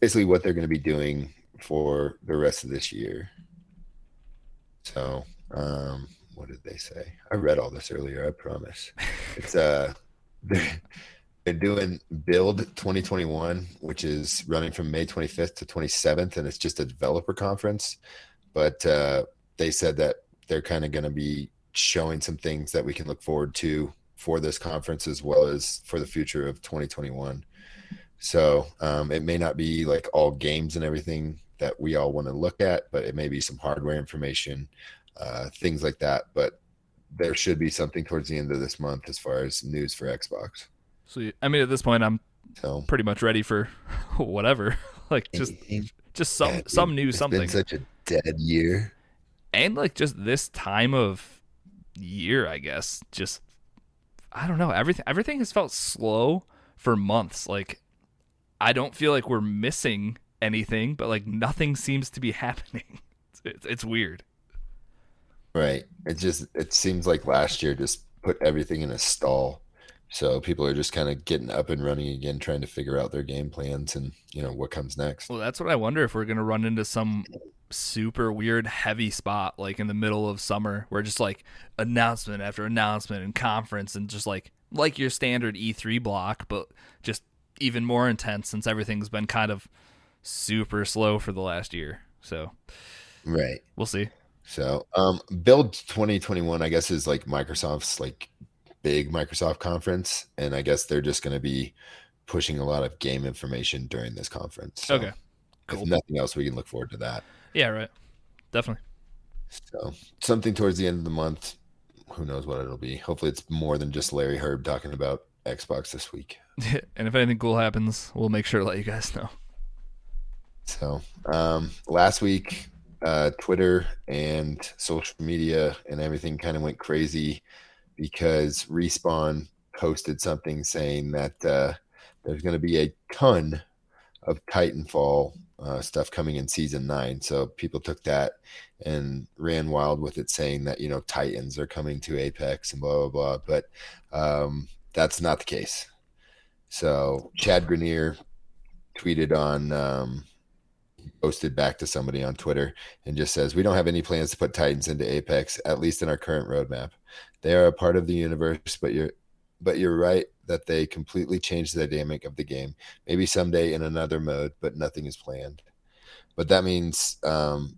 basically what they're going to be doing for the rest of this year. So, um, what did they say? I read all this earlier. I promise. It's uh, they're, they're doing Build 2021, which is running from May 25th to 27th, and it's just a developer conference. But uh, they said that they're kind of going to be showing some things that we can look forward to for this conference as well as for the future of 2021. So um, it may not be like all games and everything that we all want to look at, but it may be some hardware information, uh, things like that. But there should be something towards the end of this month as far as news for Xbox. So I mean, at this point, I'm So pretty much ready for *laughs* whatever. *laughs* like just just some yeah, some news, it's something, Been such a dead year. and like just this time of year, I guess. Just I don't know. Everything everything has felt slow for months. Like I don't feel like we're missing anything, but like nothing seems to be *laughs* happening. It's, it's weird. Right. It just it seems like last year just put everything in a stall. So people are just kind of getting up and running again, trying to figure out their game plans and you know what comes next. Well, that's what I wonder if we're gonna run into some super weird heavy spot like in the middle of summer where just like announcement after announcement and conference and just like like your standard E3 block, but just even more intense since everything's been kind of super slow for the last year. So Right. we'll see. So um Build 2021 I guess is like Microsoft's like big Microsoft conference and I guess they're just going to be pushing a lot of game information during this conference. So Okay. Cool. If nothing else we can look forward to that. Yeah, right. Definitely. So something towards the end of the month. Who knows what it'll be? Hopefully, it's more than just Larry Hryb talking about Xbox this week. *laughs* and if anything cool happens, we'll make sure to let you guys know. So um, last week, uh, Twitter and social media and everything kind of went crazy because Respawn posted something saying that uh, there's going to be a ton of Titanfall uh, stuff coming in season nine. So people took that and ran wild with it, saying that you know Titans are coming to Apex and blah blah blah. But um, that's not the case. So Chad Grenier tweeted on um, posted back to somebody on Twitter and just says, We don't have any plans to put Titans into Apex, at least in our current roadmap. They are a part of the universe, but you're but you're right that they completely changed the dynamic of the game. Maybe someday in another mode, but nothing is planned. But that means um,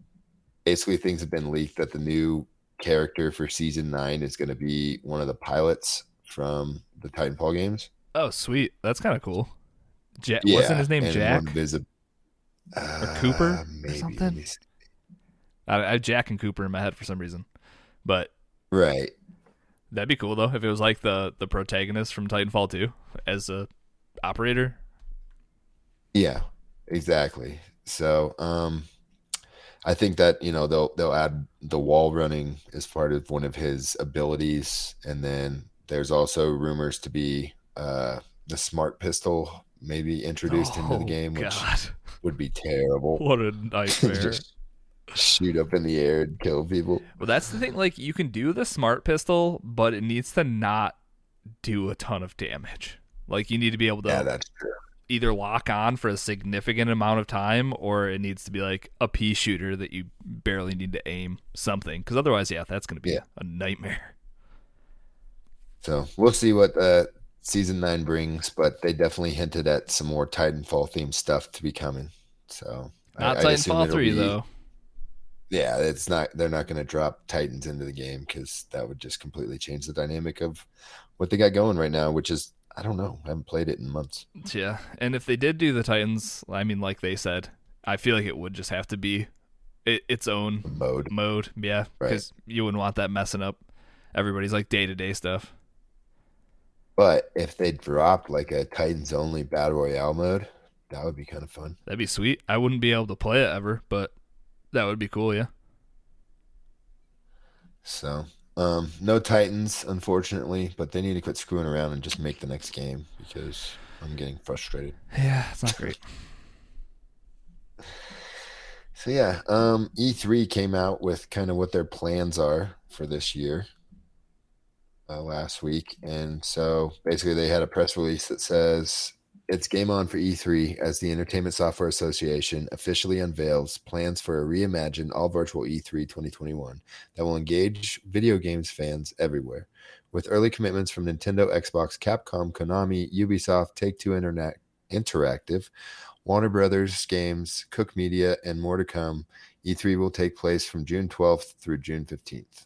basically things have been leaked that the new character for season nine is going to be one of the pilots from the Titanfall games. Oh, sweet. That's kind of cool. Ja- wasn't his name Jack? one visi- uh, Cooper or maybe. something? Let me see. I, I have Jack and Cooper in my head for some reason, but Right. that'd be cool though if it was like the the protagonist from Titanfall 2 as a operator. Yeah, exactly. So, um, I think that you know they'll they'll add the wall running as part of one of his abilities, and then there's also rumors to be uh, the smart pistol maybe introduced into the Oh, game, which God, would be terrible. what a *laughs* nightmare! Just shoot up in the air and kill people. well, that's the thing. Like, you can do the smart pistol, but it needs to not do a ton of damage. Like, you need to be able to Yeah, that's true. either lock on for a significant amount of time, or it needs to be like a pea shooter that you barely need to aim something. Because otherwise, yeah, that's going to be Yeah. a nightmare. So we'll see what uh, season nine brings, but they definitely hinted at some more Titanfall themed stuff to be coming. So I- Not I Titanfall it'll 3, be- though. Yeah, it's not. They're not going to drop Titans into the game because that would just completely change the dynamic of what they got going right now. Which is, I don't know. I haven't played it in months. Yeah, and if they did do the Titans, I mean, like they said, I feel like it would just have to be it, its own Mode. mode. Yeah, Right. because you wouldn't want that messing up everybody's like day to day stuff. But if they dropped like a Titans only battle royale mode, that would be kind of fun. That'd be sweet. I wouldn't be able to play it ever, but that would be cool. Yeah. So Um, no Titans, unfortunately, but they need to quit screwing around and just make the next game because I'm getting frustrated. Yeah, it's not great. So yeah, um, E3 came out with kind of what their plans are for this year uh, last week, and so basically they had a press release that says it's game on for E3 as the Entertainment Software Association officially unveils plans for a reimagined all virtual E3 2021 that will engage video games fans everywhere. With early commitments from Nintendo, Xbox, Capcom, Konami, Ubisoft, Take Two Internet Interactive, Warner Brothers Games, Koch Media, and more to come, E3 will take place from June 12th through June 15th.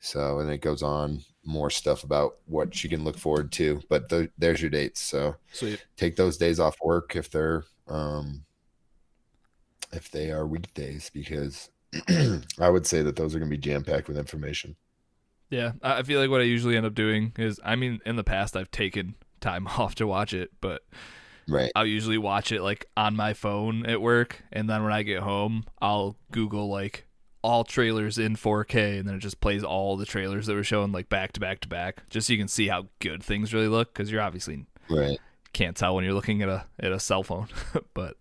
So, and it goes on more stuff about what you can look forward to. But the, there's your dates. So Sweet. take those days off work if they're um, if they are weekdays, because *clears throat* I would say that those are going to be jam packed with information. Yeah, I I feel like what I usually end up doing is, I mean, in the past I've taken time *laughs* off to watch it, but Right. I'll usually watch it like on my phone at work, and then when I get home, I'll Google like all trailers in 4K, and then it just plays all the trailers that were shown like back to back to back, just so you can see how good things really look. Because you're obviously Right. can't tell when you're looking at a at a cell phone, *laughs* but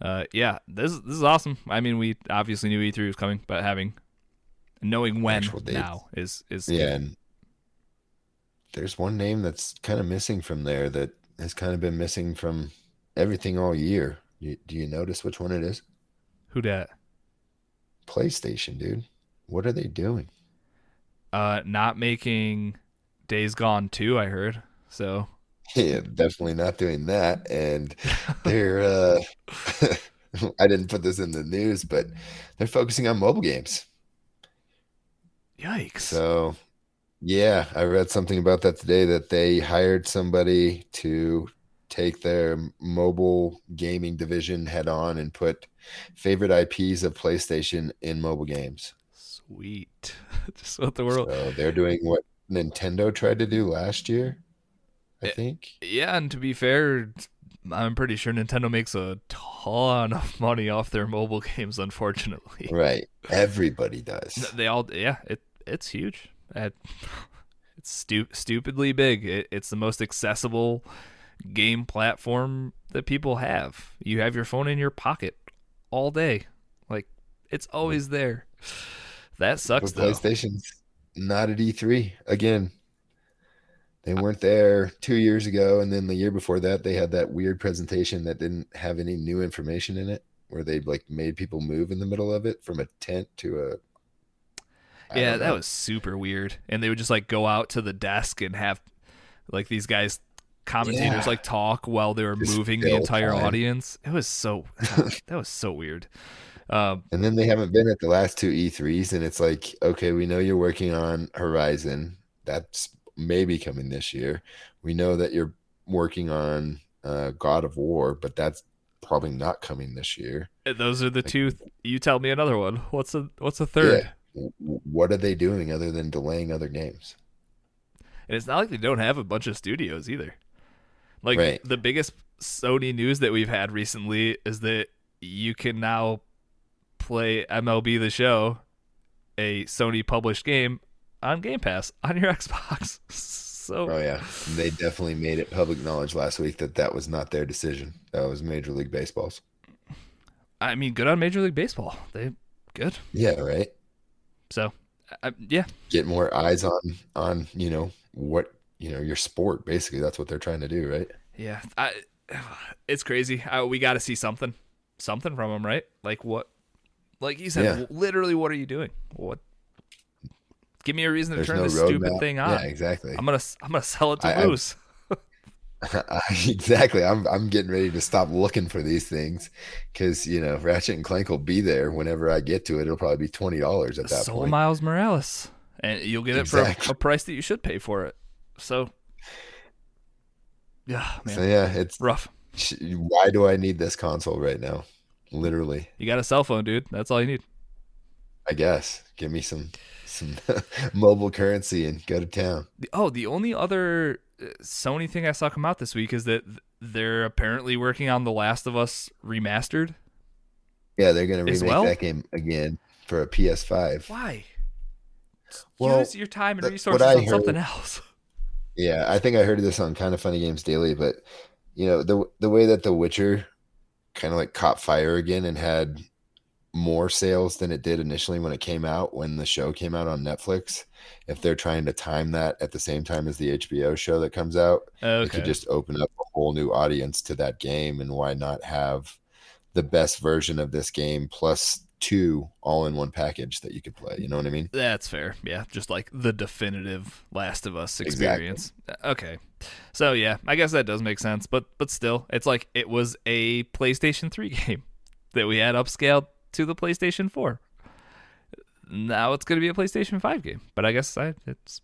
uh, yeah, this this is awesome. I mean, we obviously knew E3 was coming, but having knowing when now is is Yeah. And there's one name that's kind of missing from there that has kind of been missing from everything all year. You, do you notice which one it is? who dat. PlayStation, dude. What are they doing? Uh, not making Days Gone 2, I heard. So *laughs* Yeah, definitely not doing that. And *laughs* they're uh *laughs* I didn't put this in the news, but they're focusing on mobile games. yikes. So yeah, I read something about that today that they hired somebody to take their mobile gaming division head on and put favorite IPs of PlayStation in mobile games. Sweet. *laughs* Just what the world. So they're doing what Nintendo tried to do last year, I Eh, think. Yeah, and to be fair, I'm pretty sure Nintendo makes a ton of money off their mobile *laughs* games. Unfortunately, Right. Everybody does. they all yeah, it it's huge. It, *laughs* it's stu- stupidly big. It, it's the most accessible game platform that people have. You have your phone in your pocket all day, like it's always there. That sucks But though. PlayStation's not at E3 again. They weren't there two years ago, and then the year before that, they had that weird presentation that didn't have any new information in it, where they like made people move in the middle of it from a tent to a. I Yeah, that was super weird. And they would just like go out to the desk and have like these guys commentators Yeah. like talk while they were Just moving the entire time. audience. It was so *laughs* that was so weird. Um And then they haven't been at the last two E3s, and it's like, okay, we know you're working on Horizon. That's maybe coming this year. We know that you're working on uh, God of War, but that's probably not coming this year. those are the two you tell me another one. What's a what's a third? W- What are they doing other than delaying other games? And it's not like they don't have a bunch of studios either. Like Right. the biggest Sony news that we've had recently is that you can now play MLB the show, a Sony published game on Game Pass on your *laughs* Xbox. So Oh yeah, they definitely made it public knowledge last week that that was not their decision. That was Major League Baseball's. I mean, good on Major League Baseball. They good. Yeah, right. So I, yeah, Get more eyes on on you know what you know your sport. Basically, that's what they're trying to do, right? yeah. I, it's crazy. I, we got to see something, something from them, right? Like what? Like you said, Yeah. literally, what are you doing? What? Give me a reason to There's turn no this stupid thing on. Yeah, exactly. I'm gonna I'm gonna sell it to I- *laughs* *laughs* I- exactly. I'm I'm getting ready to stop looking for these things because you know Ratchet and Clank will be there whenever I get to it. It'll probably be twenty dollars at that Soul point. Miles Morales, and you'll get it for a, a price that you should pay for it. So, yeah, man, So yeah, it's rough. why do I need this console right now? Literally, You got a cell phone, dude. That's all you need. I guess. Give me some some *laughs* mobile currency and go to town. Oh, the only other uh, Sony thing I saw come out this week is that they're apparently working on The Last of Us remastered. Yeah, they're gonna As remake well? that game again for a PS5. Why? Well, use your time and resources on something else. *laughs* Yeah, I think I heard this on Kind of Funny Games Daily, but you know the the way that The Witcher kind of like caught fire again and had more sales than it did initially when it came out when the show came out on Netflix. If they're trying to time that at the same time as the HBO show that comes out, it could just open up a whole new audience to that game. And why not have the best version of this game plus two all in one package that you could play? You know what I mean? That's fair. Yeah, just like the definitive Last of Us experience. Uh, Okay. So yeah, I guess that does make sense, but but still, it's like it was a PlayStation 3 *laughs* game that we had upscaled to the PlayStation 4. Now it's going to be a PlayStation 5 game, but I guess I, it's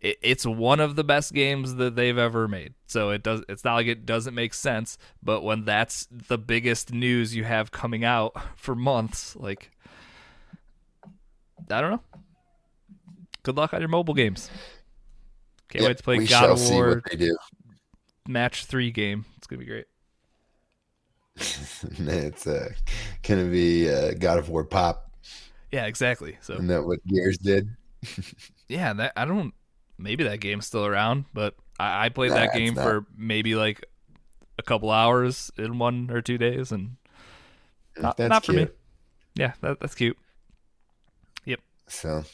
it, it's one of the best games that they've ever made. So it does it's not like it doesn't make sense, but when that's the biggest news you have coming out *laughs* for months, like I don't know. Good luck on your mobile games. Can't Yep, wait to play God of see War what they do. Match 3 game. It's going to be great. *laughs* it's uh, gonna be uh, God of War pop. Yeah, exactly. So Isn't that what Gears did? *laughs* yeah, that I don't. Maybe that game's still around, but I, I played Nah, that game not. for maybe like a couple hours in one or two days, and not, That's not for me. Yeah, that, that's cute. Yep. So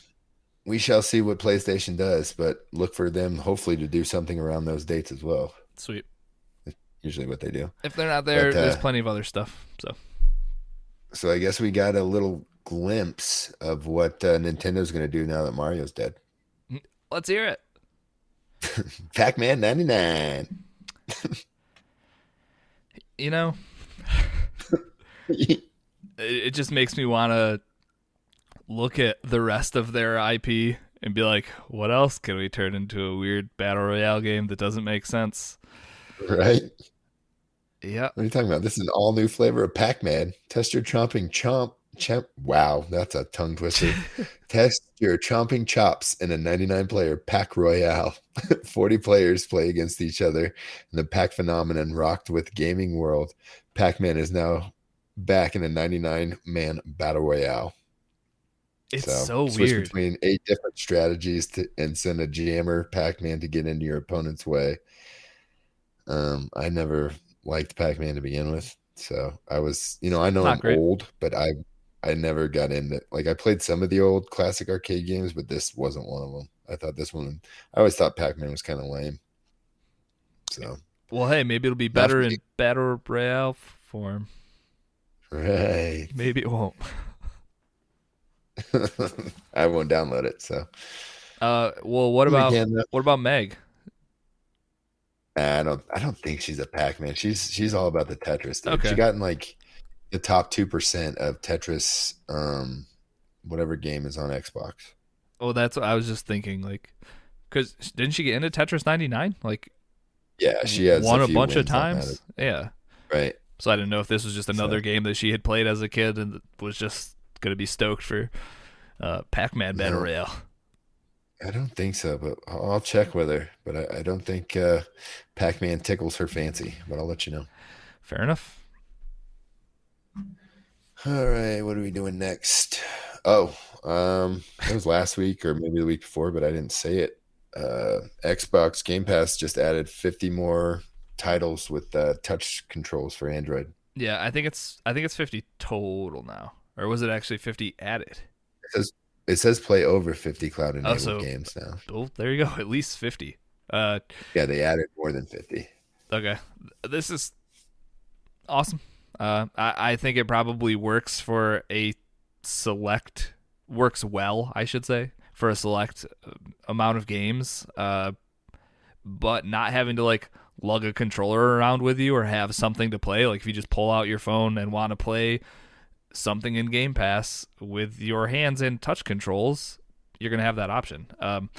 we shall see what PlayStation does, but look for them hopefully to do something around those dates as well. Sweet. Usually what they do. If they're not there, But, uh, there's plenty of other stuff. So So I guess we got a little glimpse of what uh, Nintendo's going to do now that Mario's dead. Let's hear it. *laughs* Pac-Man 99. *laughs* You know, *laughs* it, it just makes me want to look at the rest of their IP and be like, what else can we turn into a weird battle royale game that doesn't make sense? right? Yeah. What are you talking about? This is an all new flavor of Pac-Man. Test your chomping chomp. Champ. Wow, that's a tongue twister. *laughs* Test your chomping chops in a 99 player Pac Royale. *laughs* 40 players play against each other, and the Pac phenomenon rocked with gaming world. Pac Man is now back in a 99 man battle royale. It's so, switch weird. between eight different strategies to, and send a jammer Pac Man to get into your opponent's way. Um, I never liked Pac Man to begin with, so I was, you know, I know Not I'm great. old, but I, I never got into like I played some of the old classic arcade games, but this wasn't one of them. I thought this one. I always thought Pac Man was kind of lame. So Well, hey, maybe it'll be better in battle royale form. right, Maybe it won't. *laughs* *laughs* I won't download it. So Uh, well, what about again, what about Meg? I don't. I don't think she's a Pac Man. She's she's all about the Tetris. Dude. Okay. She got in like the top two percent of Tetris, um, whatever game is on Xbox. Oh, that's what I was just thinking. Like, because didn't she get into Tetris 99? Like, Yeah, she has won a, few bunch of wins on that, times. Yeah. right? So I didn't know if this was just another So- game that she had played as a kid and was just gonna be stoked for uh, Pac-Man Battle No. Royale. I don't think so, but I'll, I'll check with her. But I, I don't think uh, Pac Man tickles her fancy. But I'll let you know. Fair enough. All right, what are we doing next? Oh, um, it was last week or maybe the week before, but I didn't say it. Uh, Xbox Game Pass just added 50 more titles with uh, touch controls for Android. Yeah, I think it's I think it's 50 total now, or was it actually 50 added? It says it says play over 50 cloud enabled Oh, so- games now. Oh, there you go. At least 50. Uh, Yeah, they added more than 50. Okay, this is awesome. Uh, I, I think it probably works for a select works well, I should say, for a select uh, amount of games. Uh, but not having to like lug a controller around with you or have something to play. Like if you just pull out your phone and want to play something in Game Pass with your hands and touch controls, you're gonna have that option. Um,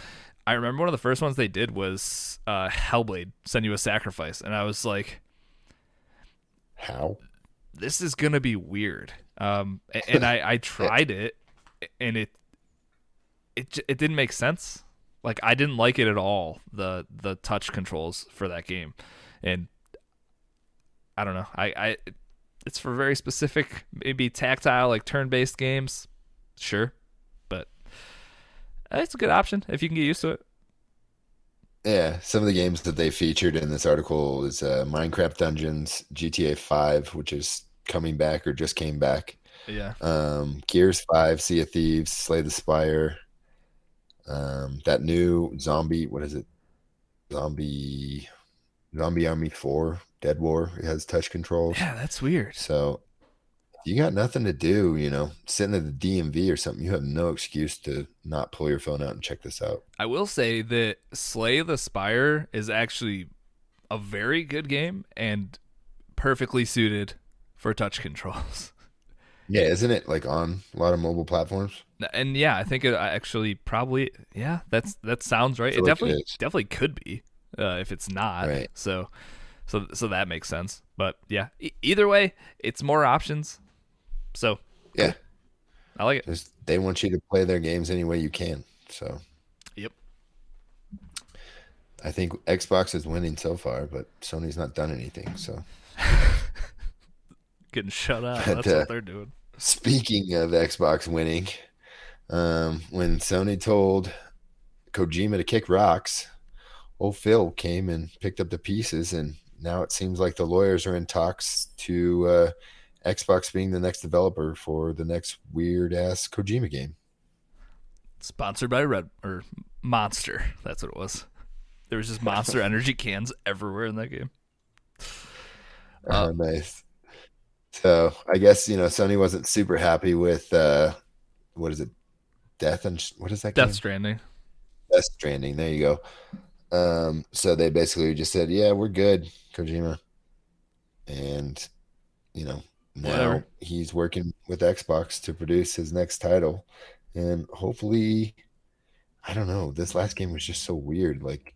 I remember one of the first ones they did was uh, Hellblade, Senua's Sacrifice, and I was like, How? This is gonna be weird. Um, and I, I *laughs* tried it, and it it it didn't make sense. Like I didn't like it at all. The the touch controls for that game, and I don't know. I I it's for very specific, maybe tactile, like turn based games. Sure, but it's a good option if you can get used to it. Yeah, some of the games that they featured in this article is uh, Minecraft Dungeons, GTA 5, which is coming back or just came back. Yeah. Um, Gears 5, Sea of Thieves, Slay the Spire. Um, that new zombie, what is it? Zombie, Zombie Army 4, Dead War. It has touch controls. Yeah, that's weird. So you got nothing to do, you know, sitting at the DMV or something. You have no excuse to not pull your phone out and check this out. I will say that Slay the Spire is actually a very good game and perfectly suited for touch controls. *laughs* Yeah, isn't it like on a lot of mobile platforms? And yeah, I think it actually probably yeah, that's that sounds right. It like definitely is. definitely could be uh, if it's not. Right. So so so that makes sense. But yeah, e- either way, it's more options. So Yeah. I like it. Just they want you to play their games any way you can. So Yep. I think Xbox is winning so far, but Sony's not done anything. So *laughs* Getting shut out. That's uh, what they're doing. speaking of Xbox winning, um, when Sony told Kojima to kick rocks, old Phil came and picked up the pieces, and now it seems like the lawyers are in talks to uh, Xbox being the next developer for the next weird ass Kojima game. Sponsored by Red or Monster. That's what it was. There was just Monster *laughs* Energy cans everywhere in that game. Oh, nice. So I guess you know Sony wasn't super happy with uh, what is it, Death and what is that? Death game? Stranding. Death Stranding. There you go. Um, so they basically just said, "Yeah, we're good, Kojima," and you know now Whatever. he's working with Xbox to produce his next title, and hopefully, I don't know. This last game was just so weird. Like,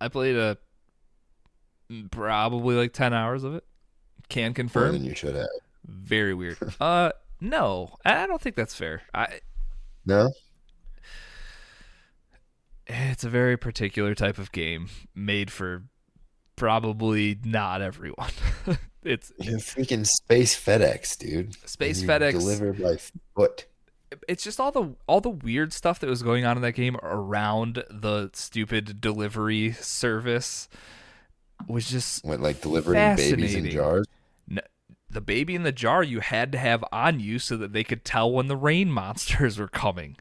I played a probably like ten hours of it. Can more confirm. than you should have. Very weird. *laughs* uh, no, I don't think that's fair. I No, it's a very particular type of game made for probably not everyone. *laughs* it's you're freaking space FedEx, dude. Space FedEx. deliver by foot. it's just all the all the weird stuff that was going on in that game around the stupid delivery service was just Went like delivering babies in jars. The baby in the jar you had to have on you so that they could tell when the rain monsters were coming.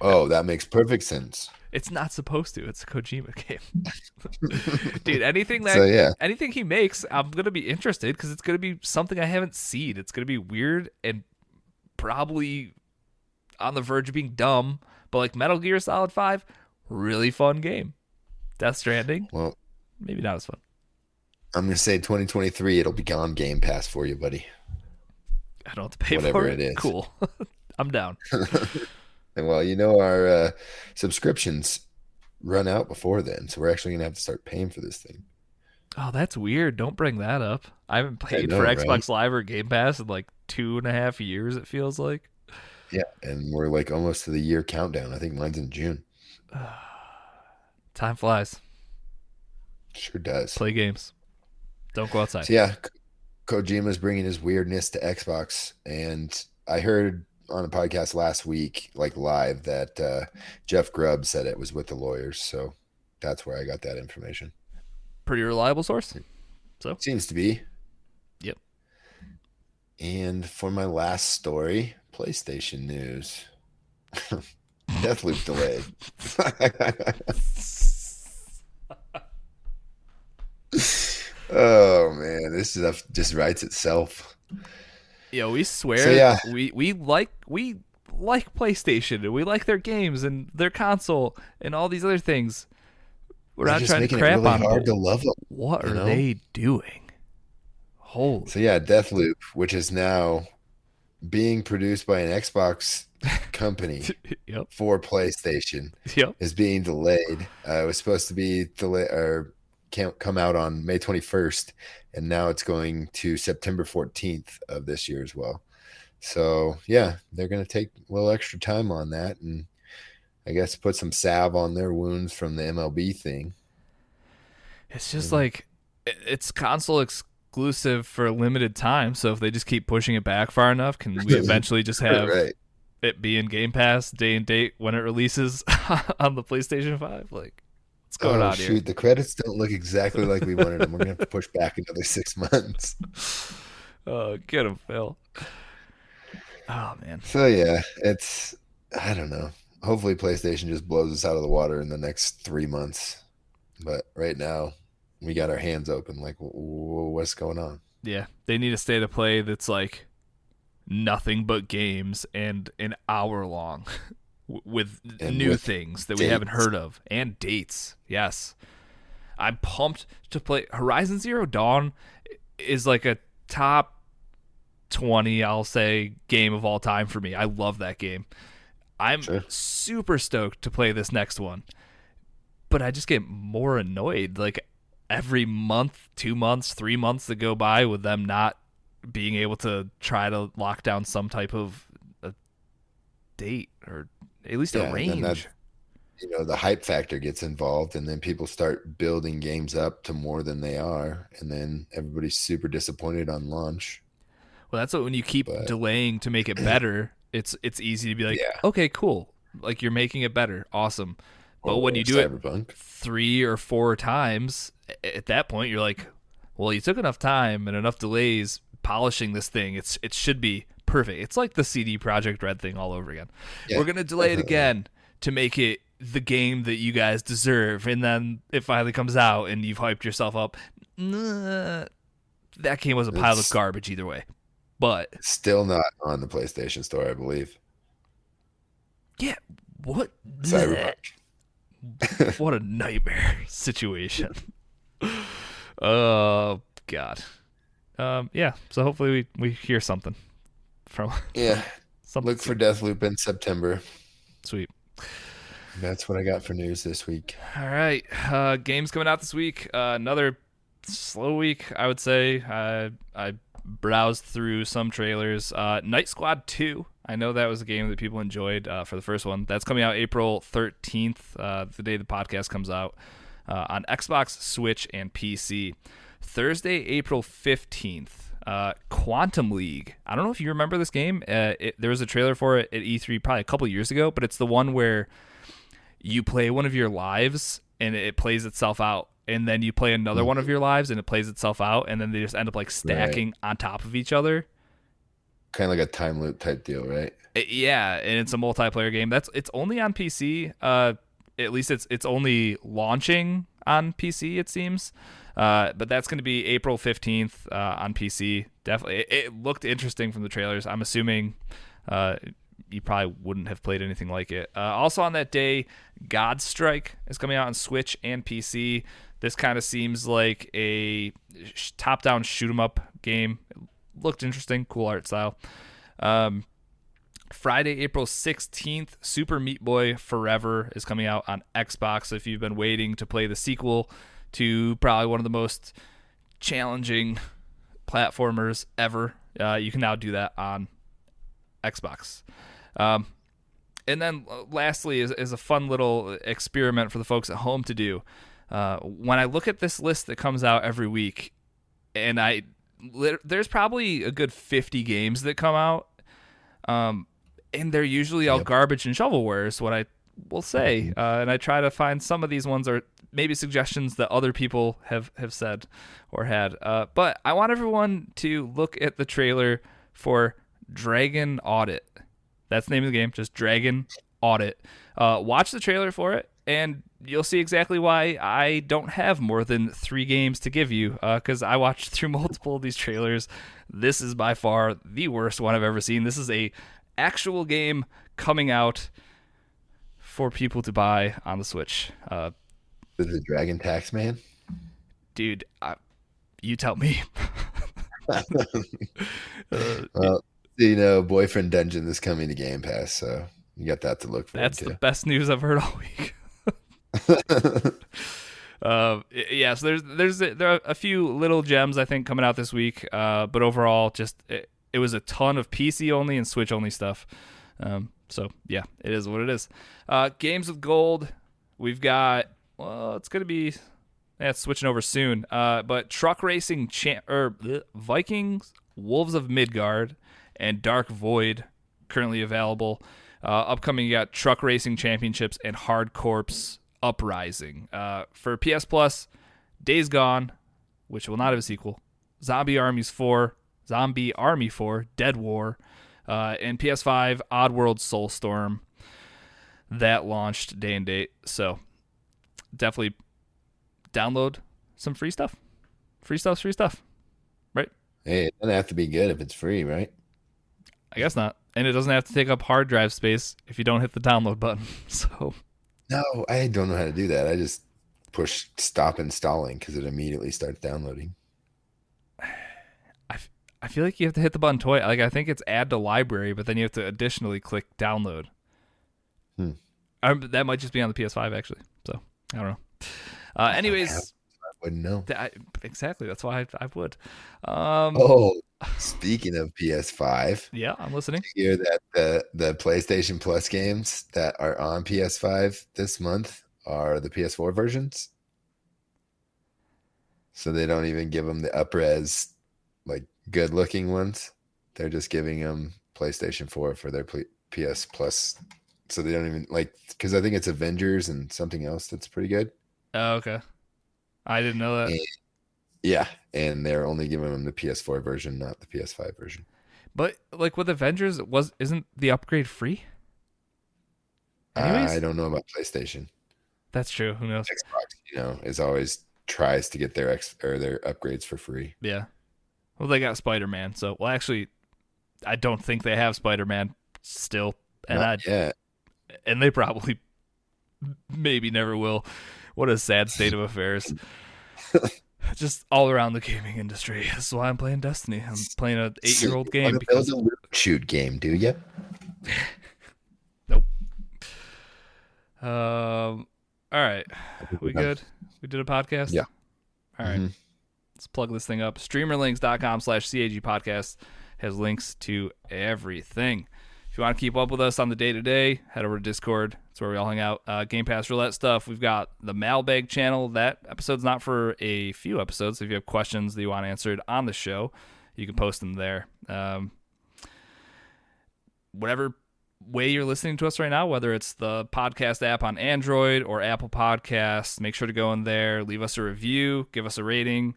Oh, that makes perfect sense. It's not supposed to. It's a Kojima game. *laughs* Dude, anything that So yeah, anything he makes, I'm going to be interested cuz it's going to be something I haven't seen. It's going to be weird and probably on the verge of being dumb, but like Metal Gear Solid 5, really fun game. Death Stranding, well, maybe not as fun. I'm gonna say 2023. It'll be gone Game Pass for you, buddy. I don't have to pay Whatever for it is. Cool. *laughs* I'm down. *laughs* And well, you know our uh, subscriptions run out before then, so we're actually gonna have to start paying for this thing. Oh, that's weird. Don't bring that up. I haven't played know, for right? Xbox Live or Game Pass in like two and a half years, it feels like. Yeah, and we're like almost to the year countdown. I think mine's in June. *sighs* Time flies. Sure does. Play games. Don't go outside. So yeah, Ko- Kojima's bringing his weirdness to Xbox, and I heard on a podcast last week, like live, that uh, Jeff Grubb said it was with the lawyers. So that's where I got that information. Pretty reliable source. So seems to be. Yep. And for my last story, PlayStation news. *laughs* Deathloop delayed. *laughs* *laughs* oh man, this stuff just writes itself. Yeah, we swear So, yeah. we we like we like PlayStation and we like their games and their console and all these other things. We're They're not trying to crap it really on hard to love them. What are know? they doing? Holy So yeah, Deathloop, which is now being produced by an Xbox *laughs* company Yep. for PlayStation, Yep. is being delayed. Uh, it was supposed to be delayed or can't come out on May 21st, and now it's going to September 14th of this year as well. So yeah, they're going to take a little extra time on that, and I guess put some salve on their wounds from the MLB thing. It's just Mhm. like it's console exclusive for a limited time. So if they just keep pushing it back far enough, can we *laughs* eventually just have right? it be in Game Pass day and date when it releases *laughs* on the PlayStation Five? Like, what's going oh, on shoot, here? the credits don't look exactly like we wanted them. We're gonna have to push back another six *laughs* months. *laughs* Oh, get him, Phil. Oh man, So yeah, it's I don't know. Hopefully, PlayStation just blows us out of the water in the next three months. But right now, we got our hands open. Like, what's going on? yeah, they need a state of play that's like nothing but games and an hour long *laughs* w- with And new with things that we haven't heard of and dates. Yes, I'm pumped to play Horizon Zero Dawn. Is like a top 20 i'll say game of all time for me i love that game i'm Sure. super stoked to play this next one but i just get more annoyed like every month two months three months that go by with them not being able to try to lock down some type of a date or at least Yeah, a range that- You know, the hype factor gets involved, and then people start building games up to more than they are, and then everybody's super disappointed on launch. Well, that's what when you keep But- delaying to make it *clears throat* better, it's it's easy to be like, Yeah. okay, cool, like you're making it better, awesome. But when Or you do it three or four times, at that point you're like, well, you took enough time and enough delays polishing this thing. It's it should be perfect. It's like the CD Projekt Red thing all over again. Yeah, We're gonna delay it again to make it the game that you guys deserve, and then it finally comes out and you've hyped yourself up. Nah, that game was a pile of garbage either way. But still not on the PlayStation Store, I believe. Yeah, what? Cyberpunk. *laughs* what a nightmare *laughs* situation. *laughs* Oh God. Um, yeah. So hopefully we, we hear something from Yeah, *laughs* look for Deathloop in September. sweet. That's what I got for news this week. All right, uh, games coming out this week. Uh, another slow week, I would say. I I browsed through some trailers. Uh, Knight Squad Two. I know that was a game that people enjoyed uh, for the first one. That's coming out April thirteenth, uh, the day the podcast comes out, uh, on Xbox, Switch, and PC. Thursday, April fifteenth. Uh, Quantum League. I don't know if you remember this game. Uh, it, there was a trailer for it at E3 probably a couple years ago, but it's the one where you play one of your lives and it plays itself out and then you play another one of your lives and it plays itself out and then they just end up like stacking on top of each other Kind of like a time loop type deal, right? It- yeah and it's a multiplayer game that's it's only on pc uh at least it's it's only launching on pc it seems uh, but that's going to be April 15th uh, on PC. Definitely. It, it looked interesting from the trailers. I'm assuming uh, you probably wouldn't have played anything like it. Uh, also on that day, Godstrike is coming out on Switch and PC. This kind of seems like a top-down shoot 'em up game. It looked interesting, cool art style. Um, Friday, April 16th, Super Meat Boy Forever is coming out on Xbox. If you've been waiting to play the sequel to probably one of the most challenging platformers ever, uh, you can now do that on Xbox. Um, and then lastly is, is a fun little experiment for the folks at home to do. Uh, when I look at this list that comes out every week, and I there's probably a good 50 games that come out, um, and they're usually all Yep. garbage and shovelware is what I will say. Uh, and I try to find some of these ones are maybe suggestions that other people have have said or had. Uh, but I want everyone to look at the trailer for Dragon Audit. That's the name of the game, just Dragon Audit. Uh, watch the trailer for it, and you'll see exactly why I don't have more than three games to give you. Because I watched *laughs* through multiple of these trailers. This is by far the worst one I've ever seen. This is a actual game coming out for people to buy on the Switch. Uh, The Dragon Tax Man. dude, I, you tell me. Uh, *laughs* *laughs* Well, you know, Boyfriend Dungeon is coming to Game Pass, so you got that to look for. that's the best news I've heard all week. *laughs* Uh, yeah, so there's there's there are a few little gems I think coming out this week, uh, but overall, just it, it was a ton of PC only and Switch only stuff. Um, so yeah, it is what it is. Uh, games with gold, we've got. Well, it's gonna be. Yeah, switching over soon. Uh, but truck racing champ or bleh, Vikings, Wolves of Midgard, and Dark Void currently available. Uh, upcoming, you got Truck Racing Championships and Hard Corps Uprising. Uh, for PS Plus, Days Gone, which will not have a sequel, Zombie Armies 4, Zombie Army 4, Dead War, uh, and PS5, Oddworld Soulstorm. That launched day and date. So definitely download some free stuff. Free stuff's free stuff. Right? Hey, it doesn't have to be good if it's free, right? I guess not. And it doesn't have to take up hard drive space if you don't hit the download button. *laughs* So No, I don't know how to do that. I just push stop installing because it immediately starts downloading. I, f- I feel like you have to hit the button twice. Like I think it's add to library, but then you have to additionally click download. Hmm. Um, that might just be on the PS5 actually. So I don't know. Uh, anyways, I wouldn't know. I, exactly. That's why I, I would. Um, Oh, speaking of PS5, yeah, I'm listening. hear that the the PlayStation Plus games that are on PS5 this month are the PS4 versions. So they don't even give them the upres, like good looking ones. They're just giving them PlayStation 4 for their PS Plus. So they don't even like because I think it's Avengers and something else that's pretty good. Oh, okay. I didn't know that. Yeah. Yeah, and they're only giving them the PS4 version, not the PS5 version. But like with Avengers, was isn't the upgrade free? Anyways? I don't know about PlayStation. That's true. Who knows? Xbox, you know, is always tries to get their ex or their upgrades for free. Yeah. Well, they got Spider Man. So, well, actually, I don't think they have Spider Man still, and I yet. And they probably maybe never will. What a sad state of affairs. *laughs* Just all around the gaming industry. That's why I'm playing Destiny. I'm playing an eight year old *laughs* game because a loot shoot game, do you? *laughs* nope. Um. All right, we good? We did a podcast. Yeah. All right. Mhm. Let's plug this thing up. Streamerlinks.com slash CAG podcast has links to everything. You want to keep up with us on the day to day, head over to Discord. That's where we all hang out. Uh, Game Pass Roulette stuff. We've got the Mailbag channel. That episode's not for a few episodes. If you have questions that you want answered on the show, you can post them there. Um, whatever way you're listening to us right now, whether it's the podcast app on Android or Apple Podcasts, make sure to go in there, leave us a review, give us a rating,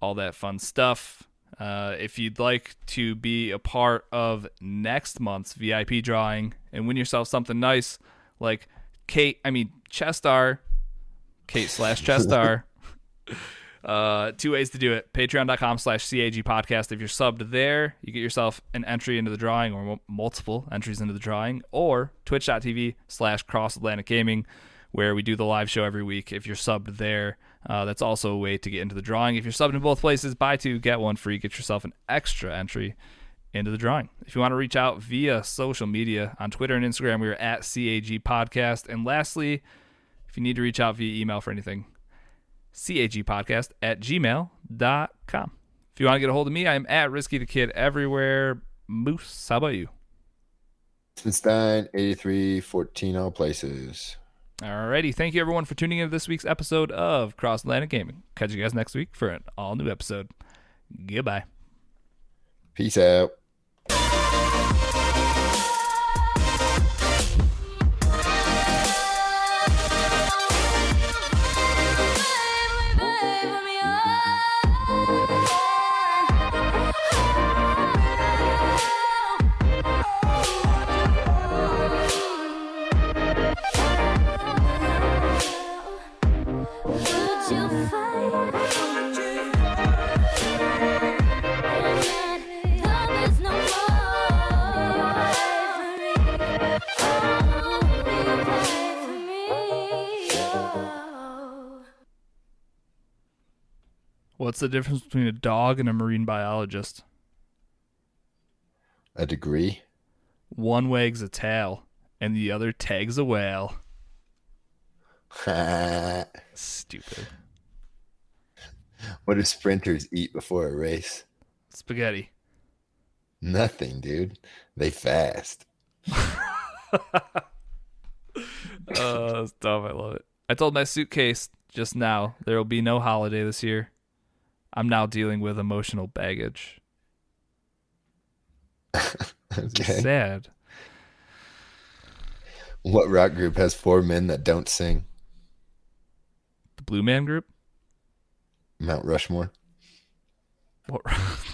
all that fun stuff. Uh, if you'd like to be a part of next month's VIP drawing and win yourself something nice, like Kate, I mean Chestar, Kate slash Chestar. *laughs* Uh, two ways to do it. Patreon.com slash CAG podcast. If you're subbed there, you get yourself an entry into the drawing or m- multiple entries into the drawing, or twitch.tv slash cross Atlantic gaming, where we do the live show every week. If you're subbed there, uh, that's also a way to get into the drawing. If you're subbed in both places, buy two, get one free. Get yourself an extra entry into the drawing. If you want to reach out via social media on Twitter and Instagram, we are at CAG Podcast. And lastly, if you need to reach out via email for anything, cagpodcast at gmail.com. If you want to get a hold of me, I'm at Risky the Kid everywhere. Moose, how about you? Stein, 8314 all places. Alrighty, thank you everyone for tuning in to this week's episode of Cross Atlantic Gaming. Catch you guys next week for an all new episode. Goodbye. Peace out. What's the difference between a dog and a marine biologist? A degree? One wags a tail and the other tags a whale. *laughs* Stupid. What do sprinters eat before a race? Spaghetti. Nothing, dude. They fast. *laughs* Uh, oh, that's dumb. I love it. I told my suitcase just now there will be no holiday this year. I'm now dealing with emotional baggage. *laughs* okay. Sad. What rock group has four men that don't sing? The Blue Man Group? Mount Rushmore. What *laughs*